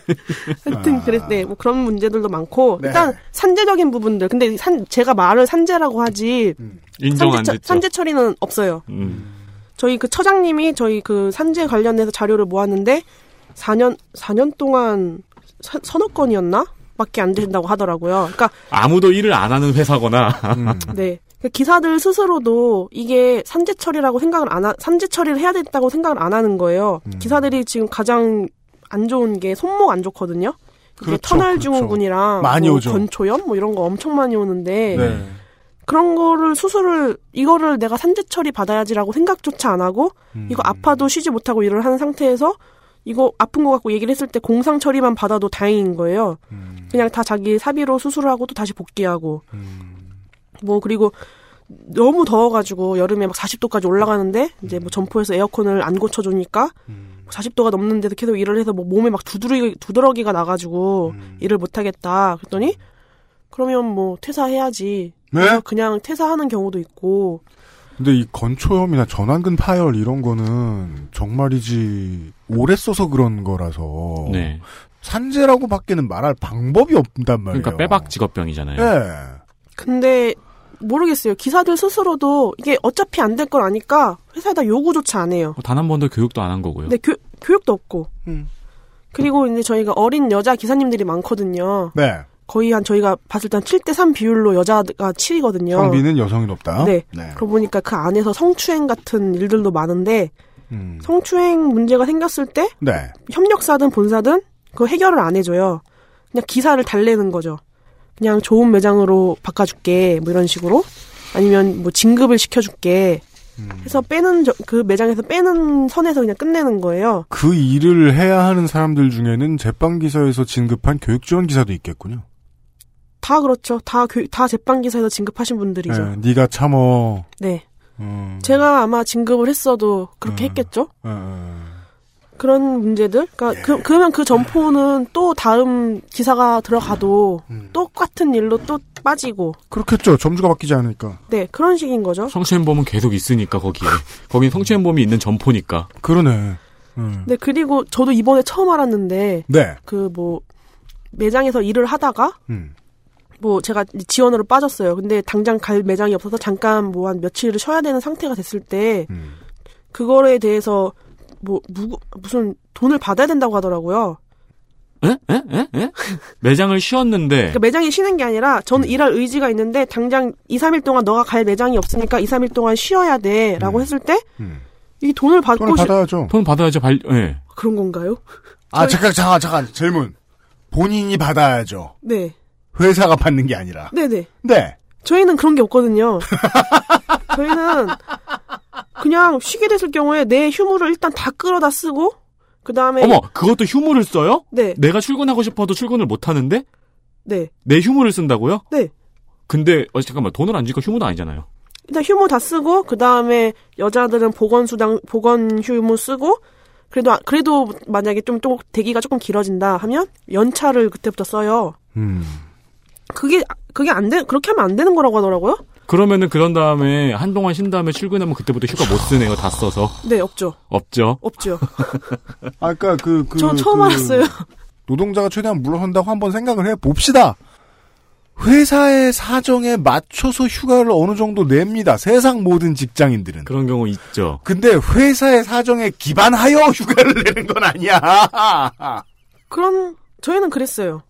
하여튼 그랬 네. 뭐 그런 문제들도 많고 네. 일단 산재적인 부분들. 근데 산 제가 말을 산재라고 하지 인정 안 산재, 처- 됐죠. 산재 처리는 없어요. 음. 저희 그 처장님이 저희 그 산재 관련해서 자료를 모았는데 4년 4년 동안 서, 서너 건이었나? 밖에 안 된다고 하더라고요. 그러니까 아무도 일을 안 하는 회사거나. 음. 네. 그 기사들 스스로도 이게 산재 처리라고 생각을 안 하, 산재 처리를 해야 됐다고 생각을 안 하는 거예요. 음. 기사들이 지금 가장 안 좋은 게 손목 안 좋거든요. 이게 그렇죠, 터널 그렇죠. 증후군이랑 많이 뭐 오죠. 건초염 뭐 이런 거 엄청 많이 오는데 네. 그런 거를 수술을 이거를 내가 산재 처리 받아야지라고 생각조차 안 하고 음. 이거 아파도 쉬지 못하고 일을 하는 상태에서 이거 아픈 거 갖고 얘기를 했을 때 공상 처리만 받아도 다행인 거예요. 음. 그냥 다 자기 사비로 수술을 하고 또 다시 복귀하고 뭐 그리고 너무 더워가지고 여름에 막 40도까지 올라가는데 이제 뭐 점포에서 에어컨을 안 고쳐주니까 40도가 넘는데도 계속 일을 해서 뭐 몸에 막 두드러기 두드러기가 나가지고 일을 못 하겠다. 그랬더니 그러면 뭐 퇴사해야지. 네? 그냥 퇴사하는 경우도 있고 근데 이 건초염이나 전완근 파열 이런 거는 정말이지 오래 써서 그런 거라서 네. 산재라고 밖에는 말할 방법이 없단 말이에요. 그러니까 빼박 직업병이잖아요. 예. 근데 모르겠어요. 기사들 스스로도 이게 어차피 안 될 걸 아니까 회사에다 요구조차 안 해요. 단 한 번도 교육도 안 한 거고요. 근데 교, 교육도 없고. 그리고 이제 저희가 어린 여자 기사님들이 많거든요. 네. 거의 한 저희가 봤을 때 한 7대3 비율로 여자가 7이거든요. 성비는 여성이 높다. 네. 네. 그러고 보니까 그 안에서 성추행 같은 일들도 많은데 음. 성추행 문제가 생겼을 때 네. 협력사든 본사든 그 해결을 안 해줘요. 그냥 기사를 달래는 거죠. 그냥 좋은 매장으로 바꿔줄게 뭐 이런 식으로 아니면 뭐 진급을 시켜줄게 해서 빼는 저- 그 매장에서 빼는 선에서 그냥 끝내는 거예요. 그 일을 해야 하는 사람들 중에는 제빵 기사에서 진급한 교육 지원 기사도 있겠군요. 다 그렇죠. 다 교, 다 제빵 기사에서 진급하신 분들이죠. 예, 네가 참어. 네. 음, 제가 아마 진급을 했어도 그렇게 했겠죠. 어, 어. 그런 문제들. 그러니까 그, 그러면 그 점포는 또 다음 기사가 들어가도 똑같은 일로 또 빠지고. 그렇겠죠. 점주가 바뀌지 않으니까. 네, 그런 식인 거죠. 성추행범은 계속 있으니까 거기에. 거긴 성추행범이 있는 점포니까. 그러네. 음. 네, 그리고 저도 이번에 처음 알았는데 네. 그 뭐 매장에서 일을 하다가 음. 뭐 제가 지원으로 빠졌어요. 근데 당장 갈 매장이 없어서 잠깐 뭐 한 며칠을 쉬어야 되는 상태가 됐을 때 음. 그거에 대해서 뭐 무, 무슨 돈을 받아야 된다고 하더라고요. 에? 에? 에? 에? 매장을 쉬었는데 그러니까 매장이 쉬는 게 아니라 저는 일할 의지가 있는데 당장 2, 3일 동안 너가 갈 매장이 없으니까 2, 3일 동안 쉬어야 돼라고 했을 때이 돈을 받고 돈을 시- 받아야죠. 돈 받아야죠. 발, 예. 그런 건가요? 아, 잠깐, 잠깐, 잠깐. 질문. 본인이 받아야죠. 네. 회사가 받는 게 아니라. 네네. 네. 저희는 그런 게 없거든요. 저희는 그냥 쉬게 됐을 경우에 내 휴무를 일단 다 끌어다 쓰고 그 다음에 어머, 그것도 휴무를 써요? 네. 내가 출근하고 싶어도 출근을 못 하는데 네. 내 휴무를 쓴다고요? 네. 근데 어 잠깐만 돈을 안 주니까 휴무도 아니잖아요. 일단 휴무 다 쓰고 그 다음에 여자들은 보건 수당 보건 휴무 쓰고 그래도 아- 그래도 만약에 좀또 대기가 조금 길어진다 하면 연차를 그때부터 써요. 음. 그게 그게 안 돼. 그렇게 하면 안 되는 거라고 하더라고요. 그러면은 그런 다음에 한동안 쉰 다음에 출근하면 그때부터 휴가 못 쓰네요. 다 써서. 네, 없죠. 없죠. 없죠. 아까 그, 그. 저 처음 그 알았어요. 노동자가 최대한 물러선다고 한번 생각을 해 봅시다. 회사의 사정에 맞춰서 휴가를 어느 정도 냅니다. 세상 모든 직장인들은. 그런 경우 있죠. 근데 회사의 사정에 기반하여 휴가를 내는 건 아니야. 그런 저희는 그랬어요.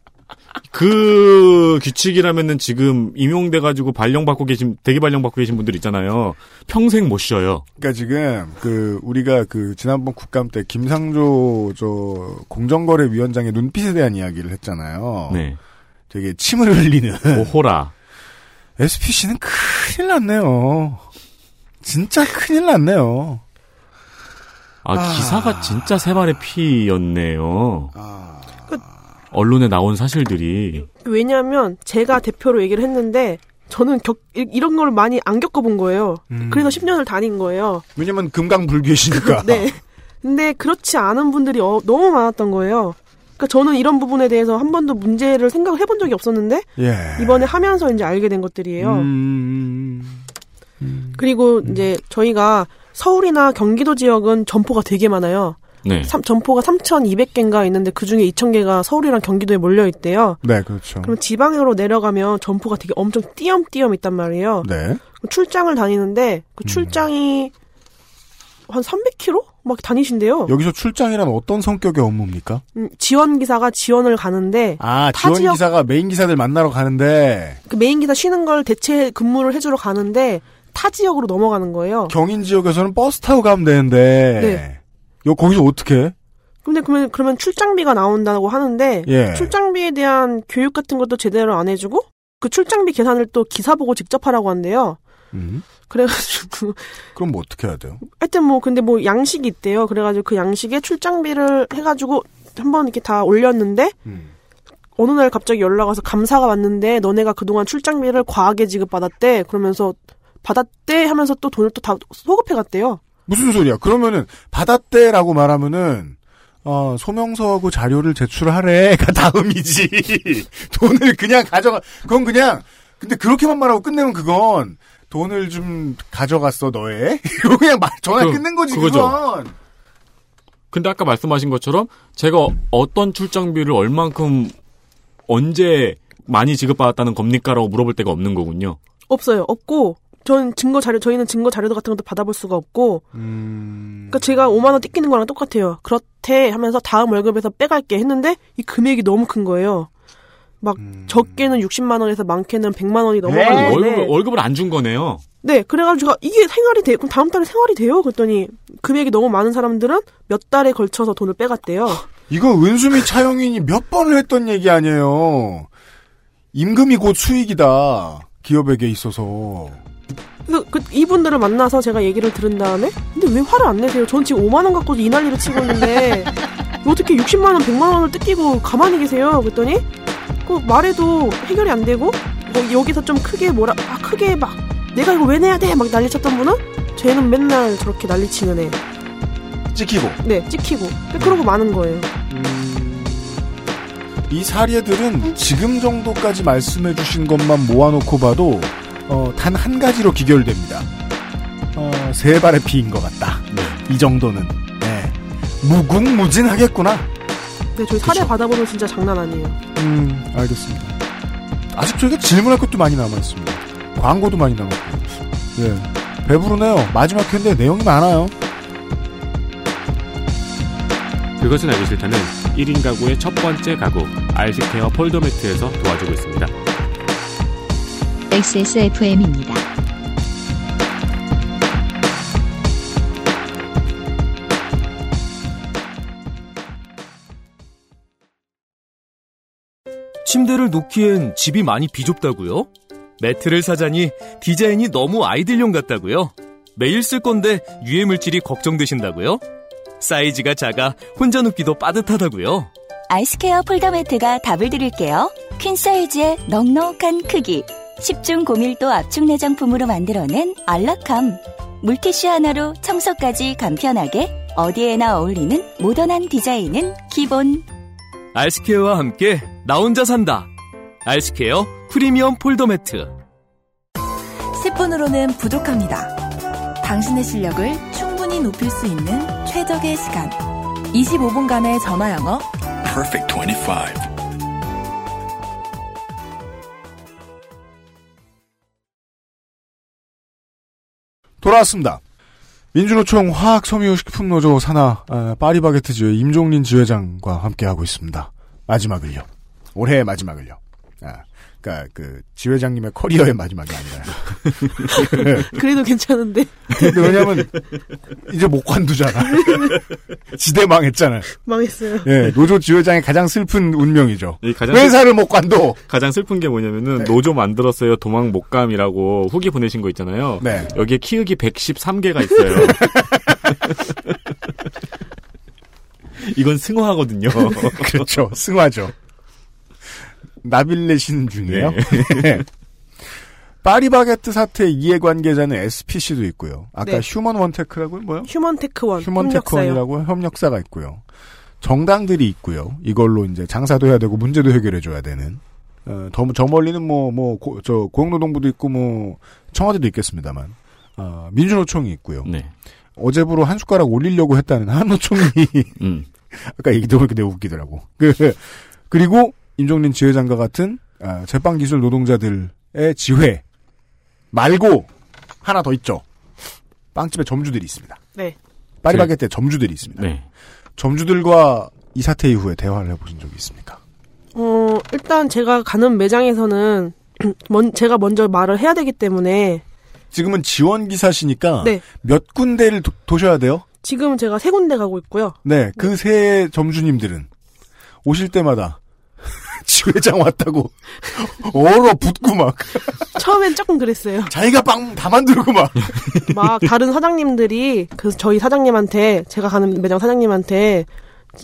그 규칙이라면은 지금 임용돼가지고 발령받고 계신, 대기 발령받고 계신 분들 있잖아요. 평생 못 쉬어요. 그러니까 지금 그 우리가 그 지난번 국감 때 김상조 저 공정거래위원장의 눈빛에 대한 이야기를 했잖아요. 네. 되게 침을 흘리는 오호라. SPC는 큰일 났네요. 진짜 큰일 났네요. 아, 아. 기사가 진짜 세 발의 피였네요. 아. 언론에 나온 사실들이. 왜냐하면 제가 대표로 얘기를 했는데 저는 겪, 이- 이런 걸 많이 안 겪어본 거예요. 음. 그래서 10년을 다닌 거예요. 왜냐면 금강불교시니까. 네. 근데 그렇지 않은 분들이 어- 너무 많았던 거예요. 그러니까 저는 이런 부분에 대해서 한 번도 문제를 생각을 해본 적이 없었는데 예. 이번에 하면서 이제 알게 된 것들이에요. 음. 그리고 이제 저희가 서울이나 경기도 지역은 점포가 되게 많아요. 네. 삼- 점포가 3,200개인가 있는데 그 중에 2,000개가 서울이랑 경기도에 몰려 있대요. 네, 그렇죠. 그럼 지방으로 내려가면 점포가 되게 엄청 띄엄띄엄 있단 말이에요. 네. 출장을 다니는데 그 출장이 한 300km 막 다니신대요. 여기서 출장이란 어떤 성격의 업무입니까? 음, 지원 기사가 지원을 가는데 아, 타 지원 지역- 기사가 메인 기사들 만나러 가는데 그 메인 기사 쉬는 걸 대체 근무를 해주러 가는데 타 지역으로 넘어가는 거예요. 경인 지역에서는 버스 타고 가면 되는데 네. 여 거기서 어떻게? 해? 근데 그러면 그러면 출장비가 나온다고 하는데 예. 출장비에 대한 교육 같은 것도 제대로 안 해주고 그 출장비 계산을 또 기사 보고 직접 하라고 한대요. 음. 그래가지고 그럼 뭐 어떻게 해야 돼요? 하여튼 뭐 근데 뭐 양식이 있대요. 그래가지고 그 양식에 출장비를 해가지고 한번 이렇게 다 올렸는데 음. 어느 날 갑자기 연락 와서 감사가 왔는데 너네가 그동안 출장비를 과하게 지급받았대. 그러면서 받았대 하면서 또 돈을 또 다 소급해 갔대요. 무슨 소리야? 그러면은 받았대라고 말하면은 어, 소명서하고 자료를 제출하래가 다음이지. 돈을 그냥 가져가. 그건 그냥 근데 그렇게만 말하고 끝내면 그건 돈을 좀 가져갔어 너의. 이거 그냥 말 전화 그- 끝낸 거지 그거죠. 그건. 근데 아까 말씀하신 것처럼 제가 어- 어떤 출장비를 얼만큼 언제 많이 지급받았다는 겁니까라고 물어볼 데가 없는 거군요. 없어요. 없고 전 증거 자료 저희는 증거 자료 같은 것도 받아볼 수가 없고. 그러니까 제가 5만 원 뜯기는 거랑 똑같아요. 그렇대 하면서 다음 월급에서 빼갈게 했는데 이 금액이 너무 큰 거예요. 막 적게는 60만 원에서 많게는 100만 원이 넘어가는데 월급을, 월급을 안 준 거네요. 네, 그래가지고 이게 생활이 돼. 그럼 다음 달에 생활이 돼요? 그랬더니 금액이 너무 많은 사람들은 몇 달에 걸쳐서 돈을 빼갔대요. 이거 은수미 차영인이 몇 번을 했던 얘기 아니에요. 임금이 곧 수익이다. 기업에게 있어서. 그래서 그 이분들을 만나서 제가 얘기를 들은 다음에 근데 왜 화를 안 내세요? 전 지금 5만 원 갖고 이 난리를 치고 있는데 어떻게 60만 원, 100만 원을 뜯기고 가만히 계세요? 그랬더니 그 말해도 해결이 안 되고 뭐 여기서 좀 크게 뭐라 아 크게 막 내가 이거 왜 내야 돼? 막 난리쳤던 분은 쟤는 맨날 저렇게 난리치는 애. 찍히고. 네, 찍히고. 그러고 많은 거예요. 이 사례들은 지금 정도까지 말씀해 주신 것만 모아놓고 봐도 어, 단 한 가지로 기결됩니다. 어, 세 발의 피인 것 같다. 이 정도는. 네. 무궁무진하겠구나. 근데 저희 사례 받아보면 진짜 장난 아니에요. 음, 알겠습니다. 아직 저희가 질문할 것도 많이 남아있습니다. 광고도 많이 남았고. 예. 배부르네요. 마지막 회인데 내용이 많아요. 그것은 알기 싫다는 1인 가구의 첫 번째 가구 알식케어 폴더매트에서 도와주고 있습니다. XSFM입니다. 침대를 놓기엔 집이 많이 비좁다고요? 매트를 사자니 디자인이 너무 아이들용 같다고요? 매일 쓸 건데 유해 물질이 걱정되신다고요? 사이즈가 작아 혼자 눕기도 빠듯하다고요? 아이스케어 폴더 매트가 답을 드릴게요. 퀸 사이즈의 넉넉한 크기, 10중 고밀도 압축 내장품으로 만들어낸 안락함. 물티슈 하나로 청소까지 간편하게 어디에나 어울리는 모던한 디자인은 기본. 알스케어와 함께 나 혼자 산다. 알스케어 프리미엄 폴더 매트. 10분으로는 부족합니다. 당신의 실력을 충분히 높일 수 있는 최적의 시간. 25분간의 전화 영어. Perfect 25. 돌아왔습니다. 민주노총 화학섬유식품노조 산하 아, 파리바게트지회 임종린 지회장과 함께하고 있습니다. 마지막을요. 올해의 마지막을요. 아, 그러니까 그 지회장님의 커리어의 마지막이 아니라. 그래도 괜찮은데. 근데 왜냐면 이제 못 관두잖아. 지대 망했잖아. 망했어요. 예, 노조 지회장의 가장 슬픈 운명이죠. 이 가장 회사를 못 관둬. 가장 슬픈 게 뭐냐면은 노조 만들었어요 도망 못 감이라고 후기 보내신 거 있잖아요. 네. 여기에 키읔이 113개가 있어요. 이건 승화하거든요. 그렇죠. 승화죠. 나빌레신 중이에요. 네. 파리바게트 사태 이해관계자는 SPC도 있고요. 아까 네. 휴먼 원테크라고요? 뭐요? 휴먼 테크원. 휴먼 협력사요. 테크원이라고 협력사가 있고요. 정당들이 있고요. 이걸로 이제 장사도 해야 되고 문제도 해결해 줘야 되는. 어, 더, 저 멀리는 뭐, 뭐, 고, 저, 고용노동부도 있고, 뭐, 청와대도 있겠습니다만, 어, 민주노총이 있고요. 네. 어제부로 한 숟가락 올리려고 했다는 한노총이, 음. 아까 얘기 들어보니까 되게 웃기더라고. 그, 그리고, 임종린 지회장과 같은, 아, 제빵 기술 노동자들의 지회, 말고, 하나 더 있죠. 빵집에 점주들이 있습니다. 네. 파리바게트에 점주들이 있습니다. 네. 점주들과 이 사태 이후에 대화를 해보신 적이 있습니까? 어, 일단 제가 가는 매장에서는 먼, 제가 먼저 말을 해야 되기 때문에 지금은 지원 기사시니까 네. 몇 군데를 도, 도셔야 돼요. 지금 제가 세 군데 가고 있고요. 네, 그 세 점주님들은 오실 때마다 지회장 왔다고 얼어 붙고 막 처음엔 조금 그랬어요. 자기가 빵 다 만들고 막 막 다른 사장님들이 그 저희 사장님한테 제가 가는 매장 사장님한테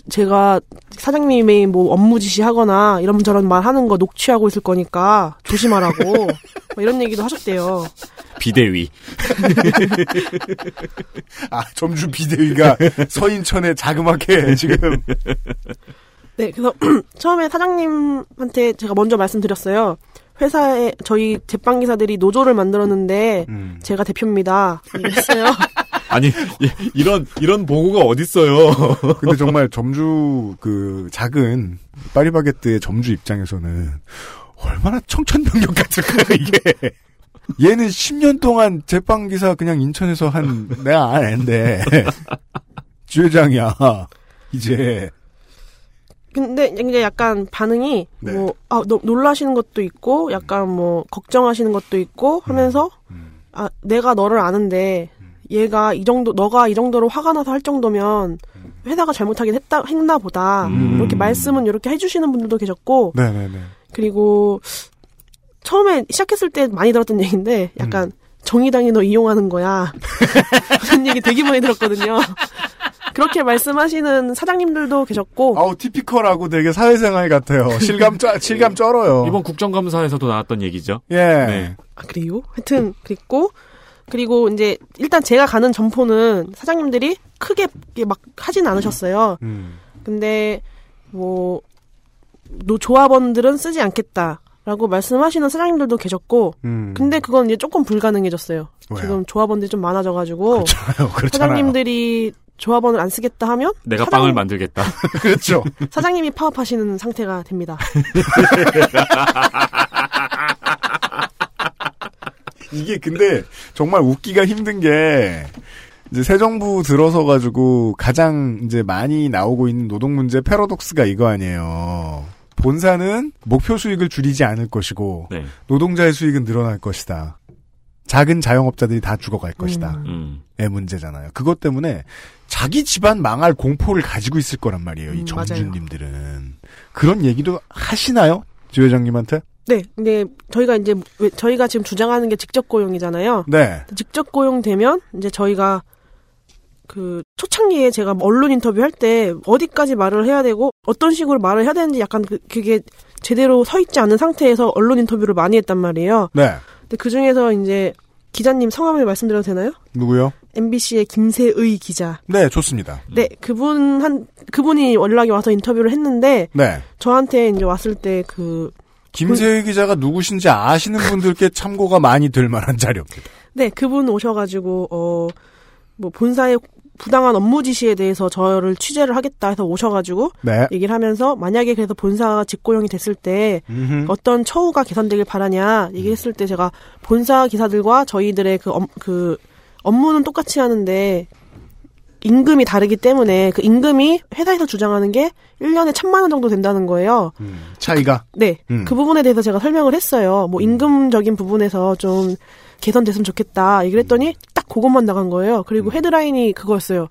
제가 사장님이 뭐 업무 지시하거나 이런저런 말 하는 거 녹취하고 있을 거니까 조심하라고 막 이런 얘기도 하셨대요. 비대위. 아 점주 비대위가 서인천에 자그맣게 지금 네, 그래서 처음에 사장님한테 제가 먼저 말씀드렸어요. 회사에 저희 제빵 기사들이 노조를 만들었는데 음. 제가 대표입니다. 이랬어요. 아니 이- 이런 이런 보고가 어딨어요. 근데 정말 점주 그 작은 파리바게뜨의 점주 입장에서는 얼마나 청천벽력 같을까요 이게 얘는 10년 동안 제빵 기사 그냥 인천에서 한 내가 안 했는데 주회장이야 이제 근데 이제 약간 반응이 네. 뭐 아, 너, 놀라시는 것도 있고 약간 뭐 걱정하시는 것도 있고 하면서 음. 아 내가 너를 아는데 얘가 이 정도 너가 이 정도로 화가 나서 할 정도면 회사가 잘못하긴 했다 했나 보다 음. 이렇게 말씀은 이렇게 해주시는 분들도 계셨고 네네네 그리고 처음에 시작했을 때 많이 들었던 얘기인데 약간 음. 정의당이 너 이용하는 거야 그런 얘기 되게 많이 들었거든요. 그렇게 말씀하시는 사장님들도 계셨고 아우 티피컬하고 되게 사회생활 같아요 실감 쩔 실감 쩔어요 이번 국정감사에서도 나왔던 얘기죠. 예 네. 아, 그래요? 하여튼, 그랬고, 그리고 이제, 일단 제가 가는 점포는 사장님들이 크게 막 하진 않으셨어요. 음. 근데, 뭐, 노, 조합원들은 쓰지 않겠다. 라고 말씀하시는 사장님들도 계셨고, 음. 근데 그건 이제 조금 불가능해졌어요. 왜요? 지금 조합원들이 좀 많아져가지고, 그렇잖아요 사장님들이 조합원을 안 쓰겠다 하면, 내가 사장- 빵을 만들겠다. 그렇죠 사장님이 파업하시는 상태가 됩니다. 이게 근데 정말 웃기가 힘든 게 이제 새 정부 들어서 가지고 가장 이제 많이 나오고 있는 노동 문제 패러독스가 이거 아니에요. 본사는 목표 수익을 줄이지 않을 것이고 네. 노동자의 수익은 늘어날 것이다. 작은 자영업자들이 다 죽어갈 것이다. 음. 의 문제잖아요. 그것 때문에 자기 집안 망할 공포를 가지고 있을 거란 말이에요. 이 음, 맞아요. 점주님들은 그런 얘기도 하시나요, 주 회장님한테? 네, 근데 저희가 이제, 왜- 저희가 지금 주장하는 게 직접 고용이잖아요. 네. 직접 고용되면 이제 저희가 그 초창기에 제가 언론 인터뷰 할 때 어디까지 말을 해야 되고 어떤 식으로 말을 해야 되는지 약간 그, 그게 제대로 서 있지 않은 상태에서 언론 인터뷰를 많이 했단 말이에요. 네. 근데 그 중에서 이제 기자님 성함을 말씀드려도 되나요? 누구요? MBC의 김세의 기자. 네, 좋습니다. 네, 그분 한 그분이 연락이 와서 인터뷰를 했는데 네. 저한테 이제 왔을 때그 김세희 기자가 누구신지 아시는 분들께 참고가 많이 될 만한 자료입니다. 네, 그분 오셔가지고, 어, 뭐, 본사의 부당한 업무 지시에 대해서 저를 취재를 하겠다 해서 오셔가지고, 네. 얘기를 하면서, 만약에 그래서 본사가 직고용이 됐을 때, 음흠. 어떤 처우가 개선되길 바라냐, 얘기했을 때 제가 본사 기사들과 저희들의 그, 업, 그, 업무는 똑같이 하는데, 임금이 다르기 때문에 그 임금이 회사에서 주장하는 게 1년에 천만 원 정도 된다는 거예요. 차이가? 네. 음. 그 부분에 대해서 제가 설명을 했어요. 뭐 임금적인 부분에서 좀 개선됐으면 좋겠다. 얘기를 했더니 딱 그것만 나간 거예요. 그리고 헤드라인이 그거였어요.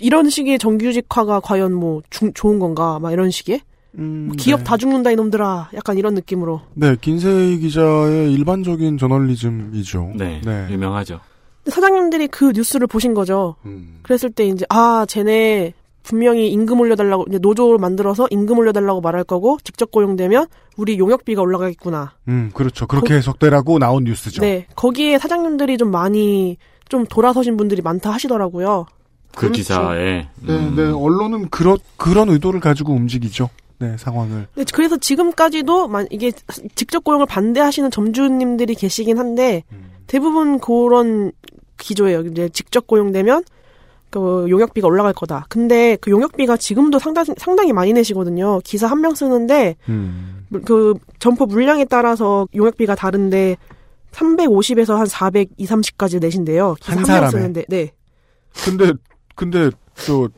이런 식의 정규직화가 과연 뭐 중- 좋은 건가? 막 이런 식의? 뭐 기업 다 죽는다 이놈들아. 약간 이런 느낌으로. 네, 김세희 기자의 일반적인 저널리즘이죠. 네, 유명하죠. 근데 사장님들이 그 뉴스를 보신 거죠. 음. 그랬을 때 이제 아 쟤네 분명히 임금 올려달라고 이제 노조를 만들어서 임금 올려달라고 말할 거고 직접 고용되면 우리 용역비가 올라가겠구나. 음, 그렇죠. 그렇게 거- 해석되라고 나온 뉴스죠. 네 거기에 사장님들이 좀 많이 좀 돌아서신 분들이 많다 하시더라고요. 그 그렇죠. 기사에 네, 네, 언론은 그런 그런 의도를 가지고 움직이죠. 네, 상황을. 네, 그래서 지금까지도 만 이게 직접 고용을 반대하시는 점주님들이 계시긴 한데 대부분 그런 기조예요. 이제 직접 고용되면 그 용역비가 올라갈 거다. 근데 그 용역비가 지금도 상당히 상당히 많이 내시거든요. 기사 한 명 쓰는데 음. 그 점포 물량에 따라서 용역비가 다른데 350에서 한 400, 2, 30까지 내신대요. 기사 한한명 사람에? 쓰는데. 네. 근데 근데 저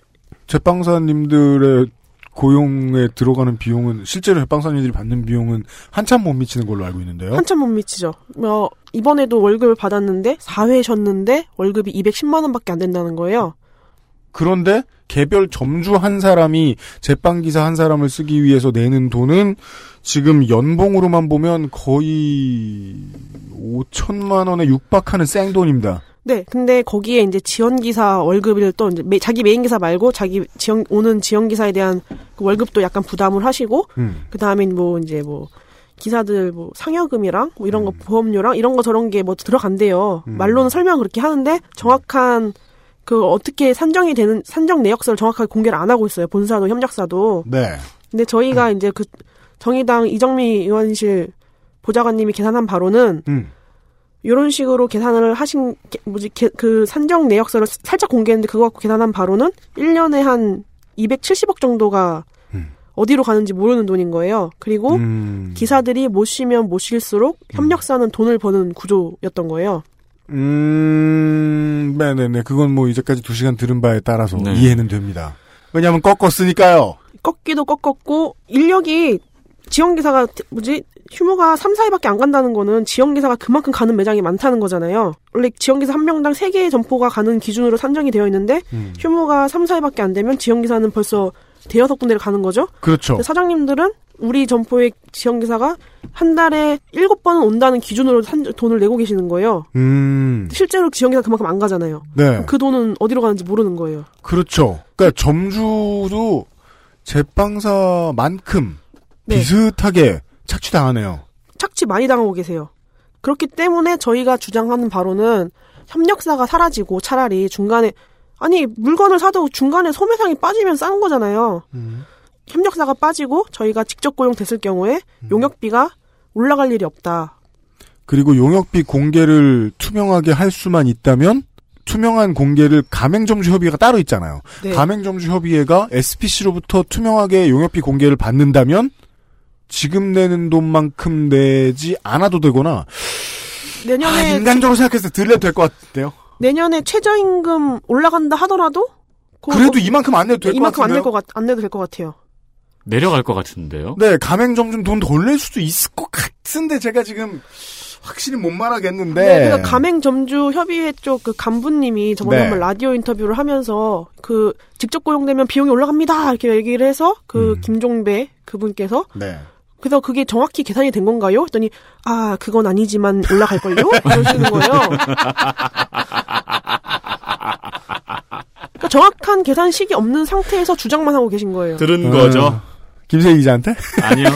제빵사님들의 고용에 들어가는 비용은 실제로 제빵사님들이 받는 비용은 한참 못 미치는 걸로 알고 있는데요. 한참 못 미치죠. 뭐 이번에도 월급을 받았는데 4회 쉬었는데 월급이 210만 원밖에 안 된다는 거예요. 그런데 개별 점주 한 사람이 제빵기사 한 사람을 쓰기 위해서 내는 돈은 지금 연봉으로만 보면 거의 5천만 원에 육박하는 생돈입니다. 네, 근데 거기에 이제 지원 기사 월급을 또 이제 매- 자기 메인 기사 말고 자기 지원 오는 지원 기사에 대한 그 월급도 약간 부담을 하시고 음. 그 다음에 뭐 이제 뭐 기사들 뭐 상여금이랑 뭐 이런 거 보험료랑 이런 거 저런 게 뭐 들어간대요. 말로는 설명 그렇게 하는데 정확한 그 어떻게 산정이 되는 산정 내역서를 정확하게 공개를 안 하고 있어요. 본사도 협력사도. 네. 근데 저희가 이제 그 정의당 이정미 의원실 보좌관님이 계산한 바로는 음. 이런 식으로 계산을 하신 게- 뭐지 게- 그 산정 내역서를 살짝 공개했는데 그거 갖고 계산한 바로는 1년에 한 270억 정도가 어디로 가는지 모르는 돈인 거예요. 그리고 음. 기사들이 못 쉬면 못 쉴수록 협력사는 돈을 버는 구조였던 거예요. 음, 네네네. 그건 뭐 이제까지 두 시간 들은 바에 따라서 네. 이해는 됩니다. 왜냐하면 꺾었으니까요. 꺾기도 꺾었고 인력이 지원 기사가 뭐지 휴무가 3, 4일밖에 안 간다는 거는 지원 기사가 그만큼 가는 매장이 많다는 거잖아요. 원래 지원 기사 한 명당 3개의 점포가 가는 기준으로 산정이 되어 있는데 음. 휴무가 3, 4일밖에 안 되면 지원 기사는 벌써 대여섯 군데를 가는 거죠. 그렇죠. 사장님들은 우리 점포의 지원 기사가 한 달에 7번은 온다는 기준으로 산- 돈을 내고 계시는 거예요. 음. 실제로 지원 기사 그만큼 안 가잖아요. 네. 그 돈은 어디로 가는지 모르는 거예요. 그렇죠. 그러니까 점주도 제빵사만큼 네. 비슷하게 착취당하네요. 착취 많이 당하고 계세요. 그렇기 때문에 저희가 주장하는 바로는 협력사가 사라지고 차라리 중간에 아니 물건을 사도 중간에 소매상이 빠지면 싼 거잖아요. 협력사가 빠지고 저희가 직접 고용됐을 경우에 용역비가 올라갈 일이 없다. 그리고 용역비 공개를 투명하게 할 수만 있다면 투명한 공개를 가맹점주협의회가 따로 있잖아요. 네. 가맹점주협의회가 SPC로부터 투명하게 용역비 공개를 받는다면 지금 내는 돈만큼 내지 않아도 되거나 내년에 아, 인간적으로 생각해서 들려도 될 것 같은데요. 내년에 최저임금 올라간다 하더라도 그- 그래도 이만큼 안 내도 될것 이만큼 안낼 같은데요. 것 같, 안 내도 될 것 같아요. 내려갈 것 같은데요. 네, 가맹점주는 돈덜낼 수도 있을 것 같은데 제가 지금 확실히 못 말하겠는데. 네, 그래서 가맹점주 협의회 쪽 그 간부님이 저번에 네. 한번 라디오 인터뷰를 하면서 그 직접 고용되면 비용이 올라갑니다 이렇게 얘기를 해서 그 김종배 그분께서 네. 그래서 그게 정확히 계산이 된 건가요? 했더니 아 그건 아니지만 올라갈 걸요? 이러시는 거예요. 그러니까 정확한 계산식이 없는 상태에서 주장만 하고 계신 거예요. 들은 어, 거죠. 김세희 기자한테? 아니요.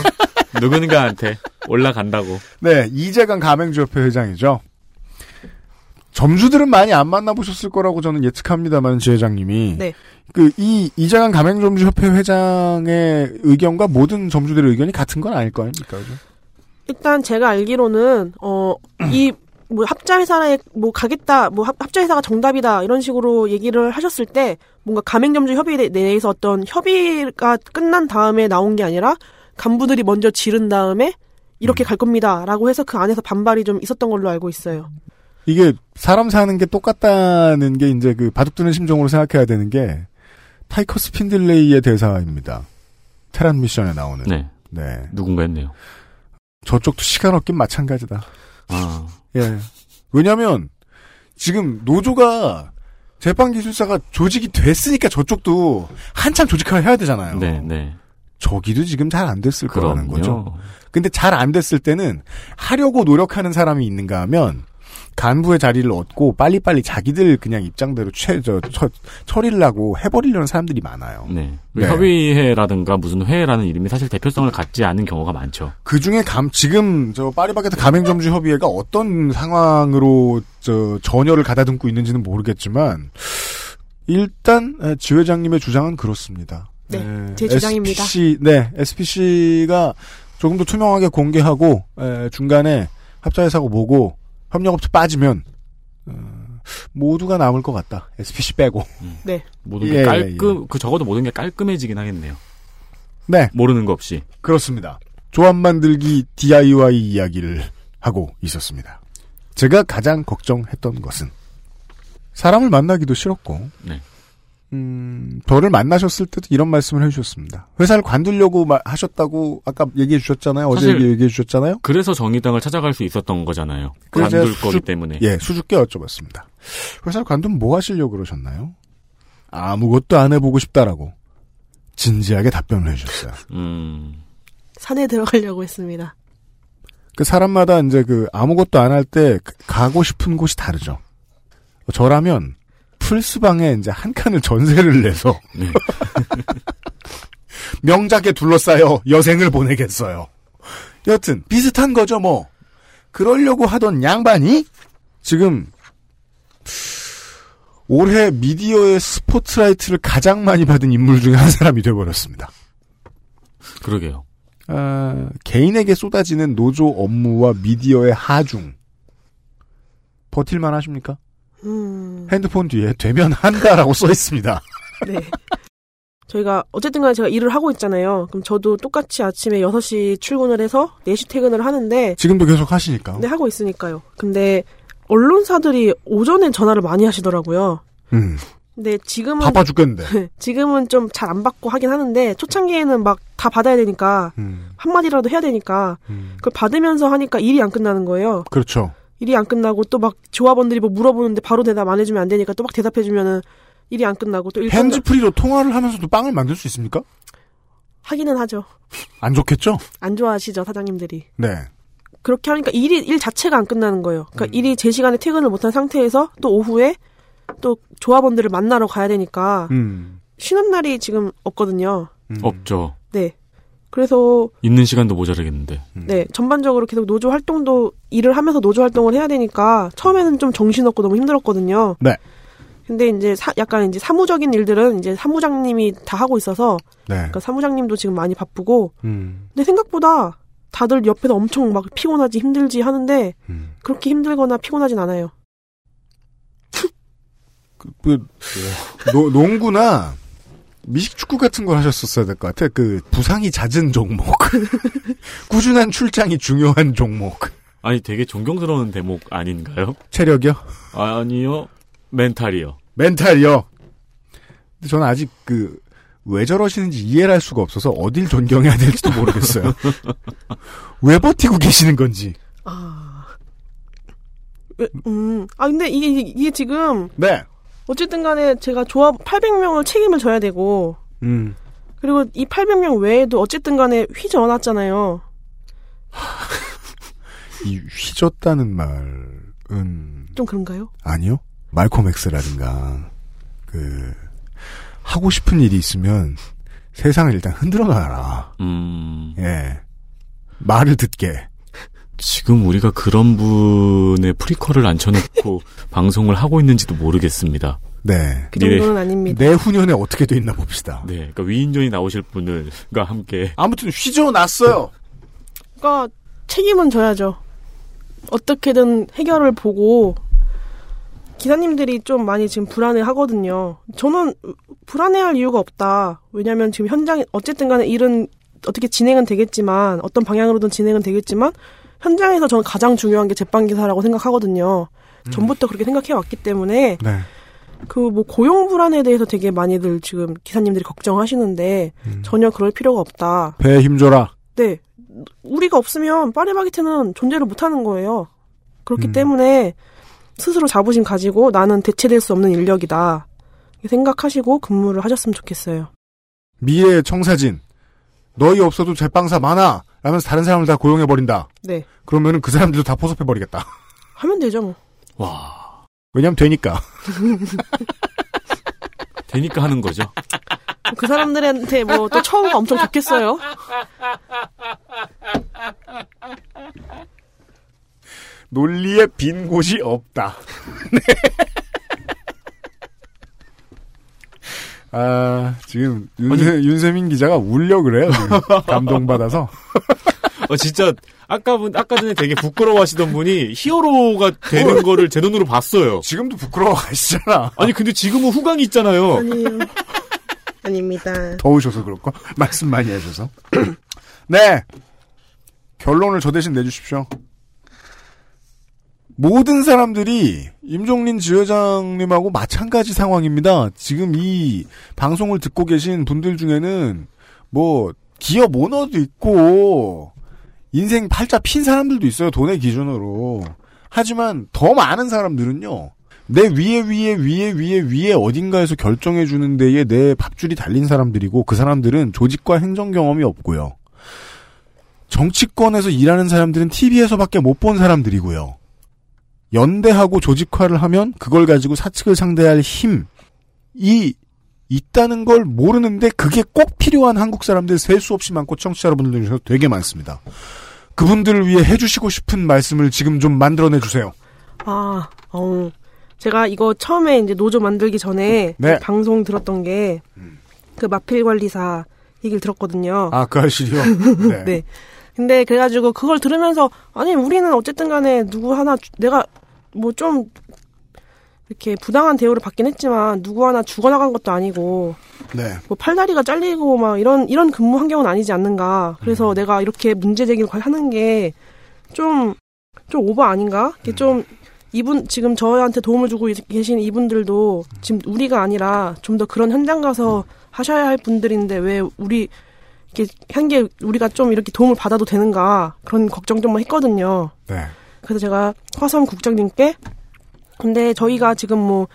누군가한테 올라간다고. 네, 이재강 가맹주협회 회장이죠. 점주들은 많이 안 만나보셨을 거라고 저는 예측합니다만, 지회장님이. 네. 그, 이, 이재강 가맹점주협회 회장의 의견과 모든 점주들의 의견이 같은 건 아닐 거 아닙니까? 그죠? 일단 제가 알기로는 어 이 뭐 합자 회사에 뭐 가겠다 뭐 합, 합자 회사가 정답이다 이런 식으로 얘기를 하셨을 때 뭔가 가맹점주 협의회 내에서 어떤 협의가 끝난 다음에 나온 게 아니라 간부들이 먼저 지른 다음에 이렇게 갈 겁니다라고 해서 그 안에서 반발이 좀 있었던 걸로 알고 있어요. 이게 사람 사는 게 똑같다는 게 이제 그 바둑두는 심정으로 생각해야 되는 게 타이커 스 핀들레이의 대사입니다. 테란 미션에 나오는. 네. 네. 누군가 했네요. 저쪽도 시간 없긴 마찬가지다. 아. 예. 왜냐면 지금 노조가 재판 기술사가 조직이 됐으니까 저쪽도 한참 조직화를 해야 되잖아요. 네, 네. 저기도 지금 잘 안 됐을 거라는 그럼요. 거죠. 근데 잘 안 됐을 때는 하려고 노력하는 사람이 있는가 하면 간부의 자리를 얻고 빨리빨리 자기들 그냥 입장대로 최, 저, 처, 처리를 하고 해버리려는 사람들이 많아요. 네. 네. 협의회라든가 무슨 회라는 이름이 사실 대표성을 갖지 않은 경우가 많죠. 그 중에 감, 지금 저 파리바게트 가맹점주 협의회가 어떤 상황으로 저 전열을 가다듬고 있는지는 모르겠지만 일단 에, 지 회장님의 주장은 그렇습니다. 네, 에, 제 주장입니다. SPC, 네, SPC가 조금 더 투명하게 공개하고 에, 중간에 합자회사고 뭐고 협력업체 빠지면 어, 모두가 남을 것 같다. SPC 빼고. 네. 모든 예, 게 예, 깔끔, 그 적어도 모든 게 깔끔해지긴 하겠네요. 네. 모르는 거 없이. 그렇습니다. 조합 만들기 DIY 이야기를 하고 있었습니다. 제가 가장 걱정했던 것은 사람을 만나기도 싫었고 네. 음, 저를 만나셨을 때도 이런 말씀을 해주셨습니다. 회사를 관두려고 마- 하셨다고 아까 얘기해 주셨잖아요. 어제 얘기해 주셨잖아요. 그래서 정의당을 찾아갈 수 있었던 거잖아요. 관둘 거기 수줍- 때문에. 예, 수줍게 여쭤봤습니다. 회사를 관두면 뭐 하시려고 그러셨나요? 아무것도 안 해보고 싶다라고 진지하게 답변을 해주셨어요. 음. 산에 들어가려고 했습니다. 그 사람마다 이제 그 아무것도 안 할 때 가고 싶은 곳이 다르죠. 저라면 풀스방에 이제 한 칸을 전세를 내서 네. 명작에 둘러싸여 여생을 보내겠어요. 여튼 비슷한 거죠 뭐. 그러려고 하던 양반이 지금 올해 미디어의 스포트라이트를 가장 많이 받은 인물 중에 한 사람이 되어버렸습니다. 그러게요. 아, 개인에게 쏟아지는 노조 업무와 미디어의 하중. 버틸만 하십니까? 음, 핸드폰 뒤에 되면 한다라고 써 있습니다. 네. 저희가 어쨌든 간에 제가 일을 하고 있잖아요. 그럼 저도 똑같이 아침에 6시 출근을 해서 4시 퇴근을 하는데 지금도 계속 하시니까. 네, 하고 있으니까요. 근데 언론사들이 오전에 전화를 많이 하시더라고요. 음, 근데 지금은 바빠 죽겠는데. 지금은 좀 잘 안 받고 하긴 하는데 초창기에는 막 다 받아야 되니까 음, 한 마디라도 해야 되니까 그걸 받으면서 하니까 일이 안 끝나는 거예요. 그렇죠. 일이 안 끝나고 또 막 조합원들이 뭐 물어보는데 바로 대답 안 해주면 안 되니까 또 막 대답해주면은 일이 안 끝나고 또일 끝나 핸즈프리로 통화를 하면서도 빵을 만들 수 있습니까? 하기는 하죠. 안 좋겠죠? 안 좋아하시죠 사장님들이. 네. 그렇게 하니까 일이 일 자체가 안 끝나는 거예요. 그러니까 일이 제 시간에 퇴근을 못한 상태에서 또 오후에 또 조합원들을 만나러 가야 되니까 음. 쉬는 날이 지금 없거든요. 없죠. 네. 그래서 있는 시간도 모자르겠는데. 네 전반적으로 계속 노조 활동도 일을 하면서 노조 활동을 해야 되니까 처음에는 좀 정신없고 너무 힘들었거든요. 네. 근데 이제 사- 약간 이제 사무적인 일들은 이제 사무장님이 다 하고 있어서 네. 그러니까 사무장님도 지금 많이 바쁘고 음. 근데 생각보다 다들 옆에서 엄청 막 피곤하지 힘들지 하는데 음. 그렇게 힘들거나 피곤하진 않아요. 그, 노, 농구나 미식축구 같은 걸 하셨었어야 될 것 같아. 그 부상이 잦은 종목. 꾸준한 출장이 중요한 종목. 아니, 되게 존경스러운 대목 아닌가요? 체력이요? 아니요. 멘탈이요. 멘탈이요. 근데 저는 아직 그, 왜 저러시는지 이해를 할 수가 없어서 어딜 존경해야 될지도 모르겠어요. 왜 버티고 계시는 건지. 왜, 음. 아 근데 이게 이게 지금 네. 어쨌든 간에 제가 조합 800명을 책임을 져야 되고 음. 그리고 이 800명 외에도 어쨌든 간에 휘저어놨잖아요. 이 휘졌다는 말은 좀 그런가요? 아니요. 말콤 엑스라든가 그 하고 싶은 일이 있으면 세상을 일단 흔들어 놔라. 음. 예. 말을 듣게. 지금 우리가 그런 분의 프리퀄을 앉혀놓고 방송을 하고 있는지도 모르겠습니다. 네. 그 정도는 아닙니다. 내후년에 어떻게 돼 있나 봅시다. 네, 그러니까 위인전이 나오실 분을과 함께 아무튼 휘저 놨어요. 그러니까 책임은 져야죠. 어떻게든 해결을 보고 기사님들이 좀 많이 지금 불안해 하거든요. 저는 불안해할 이유가 없다. 왜냐하면 지금 현장 어쨌든 간에 일은 어떻게 진행은 되겠지만 어떤 방향으로든 진행은 되겠지만 현장에서 저는 가장 중요한 게 제빵 기사라고 생각하거든요. 전부터 그렇게 생각해 왔기 때문에 네. 그뭐 고용 불안에 대해서 되게 많이들 지금 기사님들이 걱정하시는데 전혀 그럴 필요가 없다. 배에 힘줘라. 네. 우리가 없으면 파리바게트는 존재를 못하는 거예요. 그렇기 때문에 스스로 자부심 가지고 나는 대체될 수 없는 인력이다. 생각하시고 근무를 하셨으면 좋겠어요. 미래의 청사진. 너희 없어도 제빵사 많아. 라면서 다른 사람을 다 고용해버린다. 네. 그러면은 그 사람들도 다 포섭해버리겠다. 하면 되죠, 뭐. 왜냐면 되니까. 되니까 하는 거죠. 그 사람들한테 뭐 또 처우가 엄청 좋겠어요. 논리에 빈 곳이 없다. 네. 아, 지금 윤세, 윤세민 기자가 울려 그래요. 지금. 감동받아서. 어, 진짜, 아까 분, 아까 전에 되게 부끄러워 하시던 분이 히어로가 되는 거를 제 눈으로 봤어요. 지금도 부끄러워 하시잖아. 아니, 근데 지금은 후광이 있잖아요. 아니에요. 아닙니다. 더우셔서 그럴까? 말씀 많이 하셔서. 네. 결론을 저 대신 내주십시오. 모든 사람들이 임종린 지회장님하고 마찬가지 상황입니다. 지금 이 방송을 듣고 계신 분들 중에는 뭐 기업 오너도 있고 인생 팔자 핀 사람들도 있어요. 돈의 기준으로. 하지만 더 많은 사람들은요. 내 위에 위에 위에 위에 위에 어딘가에서 결정해 주는 데에 내 밥줄이 달린 사람들이고 그 사람들은 조직과 행정 경험이 없고요. 정치권에서 일하는 사람들은 TV에서밖에 못 본 사람들이고요. 연대하고 조직화를 하면 그걸 가지고 사측을 상대할 힘이 있다는 걸 모르는데 그게 꼭 필요한 한국 사람들 셀 수 없이 많고 청취자 여러분들 중에서 되게 많습니다. 그분들을 위해 해주시고 싶은 말씀을 지금 좀 만들어내 주세요. 아, 어. 제가 이거 처음에 이제 노조 만들기 전에 네. 방송 들었던 게 그 마필 관리사 얘기를 들었거든요. 아, 그 아실이요? 네. 네. 근데 그래가지고 그걸 들으면서 아니 우리는 어쨌든 간에 누구 하나 주- 내가 뭐 좀 이렇게 부당한 대우를 받긴 했지만 누구 하나 죽어나간 것도 아니고 네. 뭐 팔다리가 잘리고 막 이런 이런 근무 환경은 아니지 않는가. 그래서 내가 이렇게 문제 제기를 하는 게 좀좀 오버 아닌가? 이게 좀 이분 지금 저한테 도움을 주고 계신 이분들도 지금 우리가 아니라 좀 더 그런 현장 가서 하셔야 할 분들인데 왜 우리 이렇게 한게 우리가 좀 이렇게 도움을 받아도 되는가 그런 걱정 좀 했거든요. 네. 그래서 제가 화성 국장님께 근데 저희가 지금 뭐,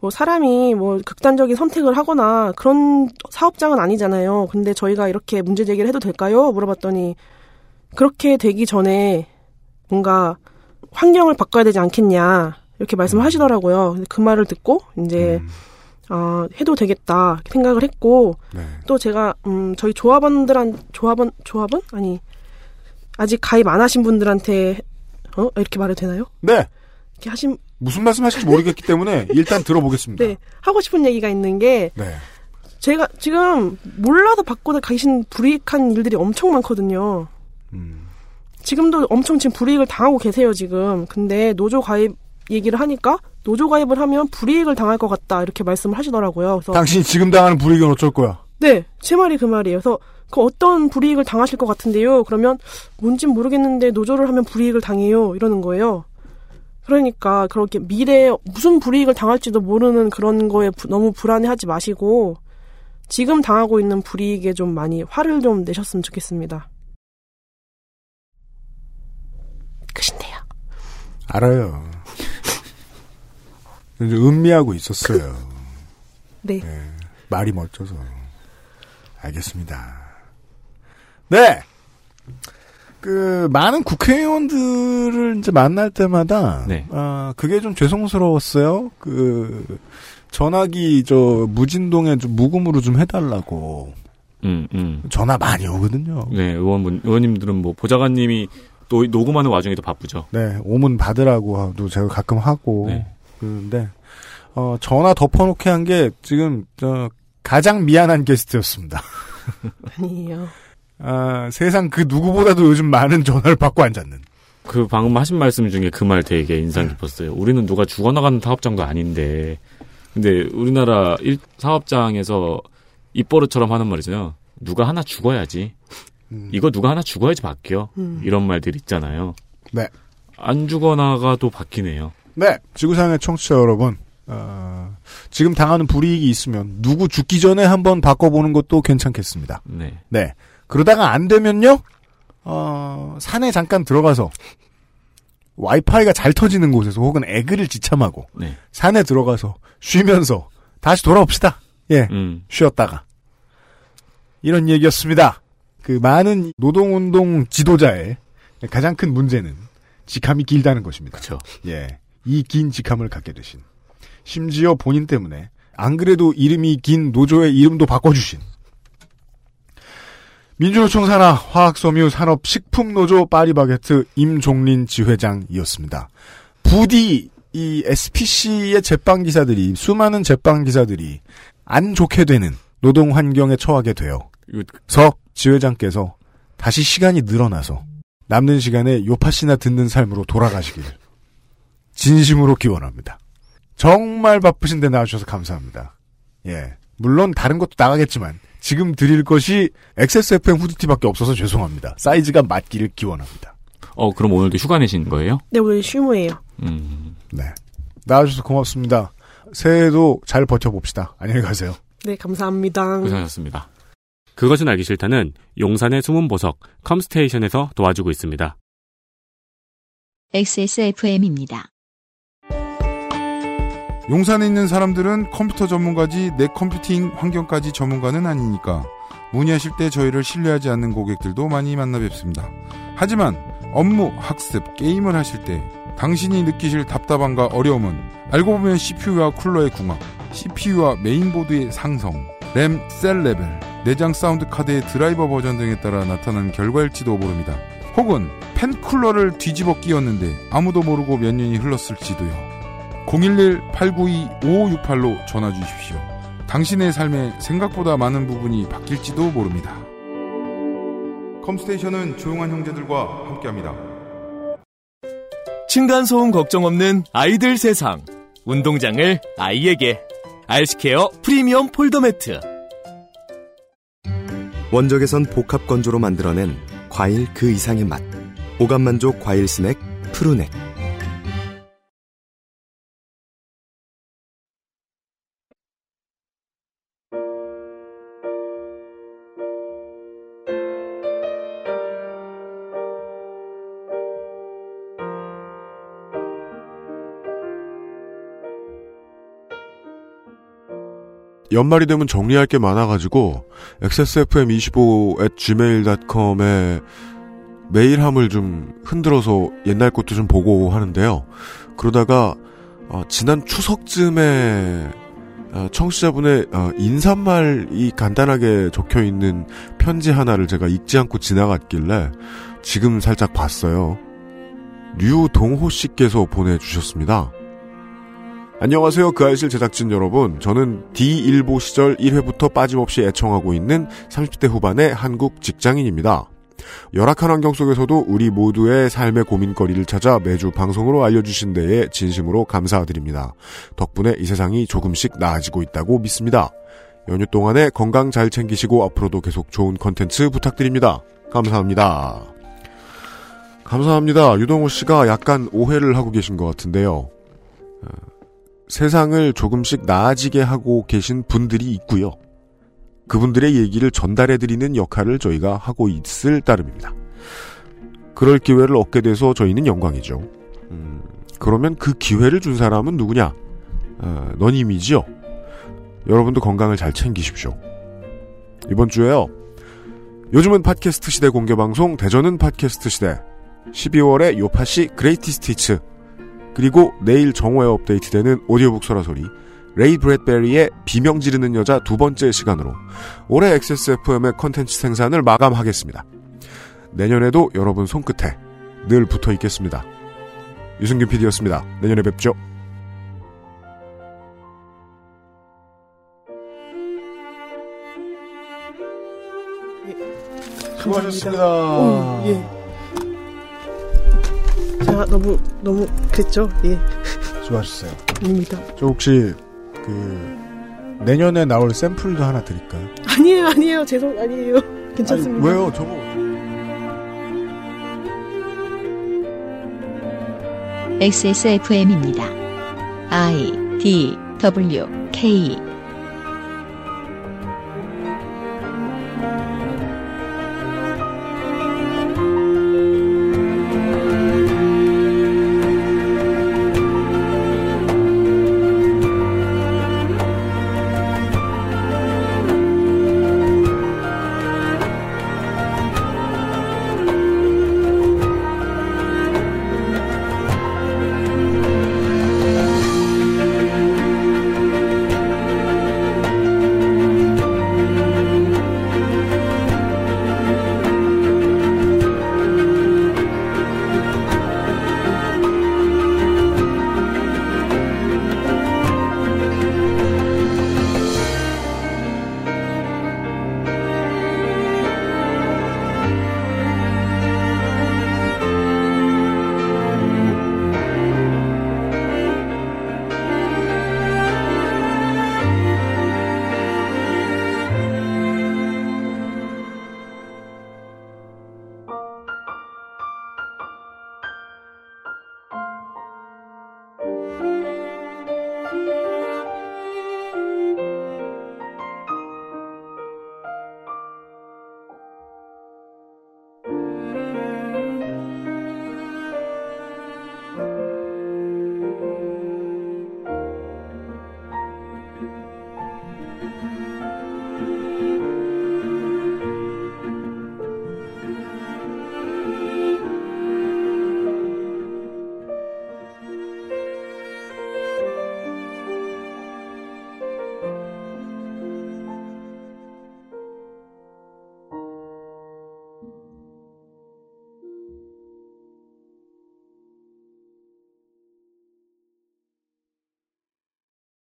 뭐 사람이 뭐 극단적인 선택을 하거나 그런 사업장은 아니잖아요. 근데 저희가 이렇게 문제 제기를 해도 될까요? 물어봤더니 그렇게 되기 전에 뭔가 환경을 바꿔야 되지 않겠냐 이렇게 말씀을 하시더라고요. 근데 그 말을 듣고 이제 어, 해도 되겠다 생각을 했고 또 제가 음, 저희 조합원들한 조합원 조합원 아니 아직 가입 안 하신 분들한테 어 이렇게 말해도 되나요? 네. 이렇게 하신 무슨 말씀 하실지 모르겠기 때문에 일단 들어보겠습니다. 네 하고 싶은 얘기가 있는 게 네. 제가 지금 몰라도 받고 계신 불이익한 일들이 엄청 많거든요. 지금도 엄청 지금 불이익을 당하고 계세요 지금. 근데 노조 가입 얘기를 하니까 노조 가입을 하면 불이익을 당할 것 같다 이렇게 말씀을 하시더라고요. 그래서 당신이 지금 당하는 불이익은 어쩔 거야? 네, 제 말이 그 말이에요. 그래서 그 어떤 불이익을 당하실 것 같은데요. 그러면 뭔진 모르겠는데 노조를 하면 불이익을 당해요. 이러는 거예요. 그러니까 그렇게 미래에 무슨 불이익을 당할지도 모르는 그런 거에 부- 너무 불안해하지 마시고 지금 당하고 있는 불이익에 좀 많이 화를 좀 내셨으면 좋겠습니다. 끝인데요. 알아요. 이제 음미하고 있었어요. 네. 말이 멋져서. 알겠습니다. 네! 그, 많은 국회의원들을 이제 만날 때마다, 네. 아, 그게 좀 죄송스러웠어요. 그, 전화기, 저, 무진동에 좀 무금으로 좀 해달라고. 음, 음. 전화 많이 오거든요. 네, 의원분, 의원님들은 뭐, 보좌관님이 또 녹음하는 와중에도 바쁘죠. 네, 오문 받으라고도 제가 가끔 하고 네. 그런데 어, 전화 덮어놓게 한 게 지금 저 가장 미안한 게스트였습니다. 아니에요. 아, 세상 그 누구보다도 요즘 많은 전화를 받고 앉았는. 그 방금 하신 말씀 중에 그 말 되게 인상 네. 깊었어요. 우리는 누가 죽어나가는 사업장도 아닌데, 근데 우리나라 일, 사업장에서 입버릇처럼 하는 말이잖아요. 누가 하나 죽어야지. 이거 누가 하나 죽어야지 바뀌어. 음. 이런 말들 있잖아요. 네. 안 죽어나가도 바뀌네요. 네, 지구상의 청취자 여러분, 어, 지금 당하는 불이익이 있으면 누구 죽기 전에 한번 바꿔보는 것도 괜찮겠습니다. 네. 네. 그러다가 안 되면요, 어, 산에 잠깐 들어가서 와이파이가 잘 터지는 곳에서 혹은 에그를 지참하고 네. 산에 들어가서 쉬면서 다시 돌아옵시다. 예, 음. 쉬었다가 이런 얘기였습니다. 그 많은 노동운동 지도자의 가장 큰 문제는 직함이 길다는 것입니다. 그렇죠. 예, 이 긴 직함을 갖게 되신 심지어 본인 때문에 안 그래도 이름이 긴 노조의 이름도 바꿔주신 민주노총 산하 화학섬유 산업식품노조 파리바게트 임종린 지회장이었습니다. 부디 이 SPC의 제빵 기사들이 수많은 제빵 기사들이 안 좋게 되는 노동 환경에 처하게 되어서 지회장께서 다시 시간이 늘어나서 남는 시간에 요파씨나 듣는 삶으로 돌아가시길 진심으로 기원합니다. 정말 바쁘신데 나와주셔서 감사합니다. 예. 물론 다른 것도 나가겠지만 지금 드릴 것이 XSFM 후드티밖에 없어서 죄송합니다. 사이즈가 맞기를 기원합니다. 어, 그럼 오늘도 휴가 내신 거예요? 네, 오늘 휴무예요. 음. 네. 나와주셔서 고맙습니다. 새해에도 잘 버텨봅시다. 안녕히 가세요. 네, 감사합니다. 고생하셨습니다. 그것은 알기 싫다는 용산의 숨은 보석 컴스테이션에서 도와주고 있습니다. XSFM입니다. 용산에 있는 사람들은 컴퓨터 전문가지 내 컴퓨팅 환경까지 전문가는 아니니까 문의하실 때 저희를 신뢰하지 않는 고객들도 많이 만나 뵙습니다. 하지만 업무, 학습, 게임을 하실 때 당신이 느끼실 답답함과 어려움은 알고 보면 CPU와 쿨러의 궁합, CPU와 메인보드의 상성, 램, 셀 레벨, 내장 사운드 카드의 드라이버 버전 등에 따라 나타나는 결과일지도 모릅니다. 혹은 팬 쿨러를 뒤집어 끼웠는데 아무도 모르고 몇 년이 흘렀을지도요. 011-892-5568로 전화 주십시오. 당신의 삶에 생각보다 많은 부분이 바뀔지도 모릅니다. 컴스테이션은 조용한 형제들과 함께합니다. 층간소음 걱정 없는 아이들 세상. 운동장을 아이에게. 알스케어 프리미엄 폴더 매트. 원적에선 복합 건조로 만들어낸 과일 그 이상의 맛. 오감만족 과일 스낵 푸르넥. 연말이 되면 정리할 게 많아가지고 xsfm25@gmail.com에 메일함을 좀 흔들어서 옛날 것도 좀 보고 하는데요. 그러다가 어, 지난 추석쯤에 어, 청취자분의 어, 인사말이 간단하게 적혀 있는 편지 하나를 제가 읽지 않고 지나갔길래 지금 살짝 봤어요. 류동호 씨께서 보내주셨습니다. 안녕하세요. 그 아이실 제작진 여러분. 저는 D일보 시절 1회부터 빠짐없이 애청하고 있는 30대 후반의 한국 직장인입니다. 열악한 환경 속에서도 우리 모두의 삶의 고민거리를 찾아 매주 방송으로 알려주신 데에 진심으로 감사드립니다. 덕분에 이 세상이 조금씩 나아지고 있다고 믿습니다. 연휴 동안에 건강 잘 챙기시고 앞으로도 계속 좋은 컨텐츠 부탁드립니다. 감사합니다. 감사합니다. 유동호 씨가 약간 오해를 하고 계신 것 같은데요. 어, 세상을 조금씩 나아지게 하고 계신 분들이 있고요. 그분들의 얘기를 전달해드리는 역할을 저희가 하고 있을 따름입니다. 그럴 기회를 얻게 돼서 저희는 영광이죠. 음, 그러면 그 기회를 준 사람은 누구냐? 어, 너님이지요. 여러분도 건강을 잘 챙기십시오. 이번 주에요. 요즘은 팟캐스트 시대 공개 방송 대전은 팟캐스트 시대 12월에 요파시 Greatest Hits 그리고 내일 정오에 업데이트되는 오디오북 소라소리 레이 브래드베리의 비명 지르는 여자 두 번째 시간으로 올해 XSFM의 컨텐츠 생산을 마감하겠습니다. 내년에도 여러분 손끝에 늘 붙어 있겠습니다. 유승균 PD였습니다. 내년에 뵙죠. 수고하셨습니다. 오, 예. 제가 너무 너무 그랬죠. 예. 수고하셨어요. 아닙니다. 저 혹시 그 내년에 나올 샘플도 하나 드릴까요? 아니에요, 아니에요. 죄송 아니에요. 괜찮습니다. 아니, 왜요? 저거 XSFM입니다. I D W K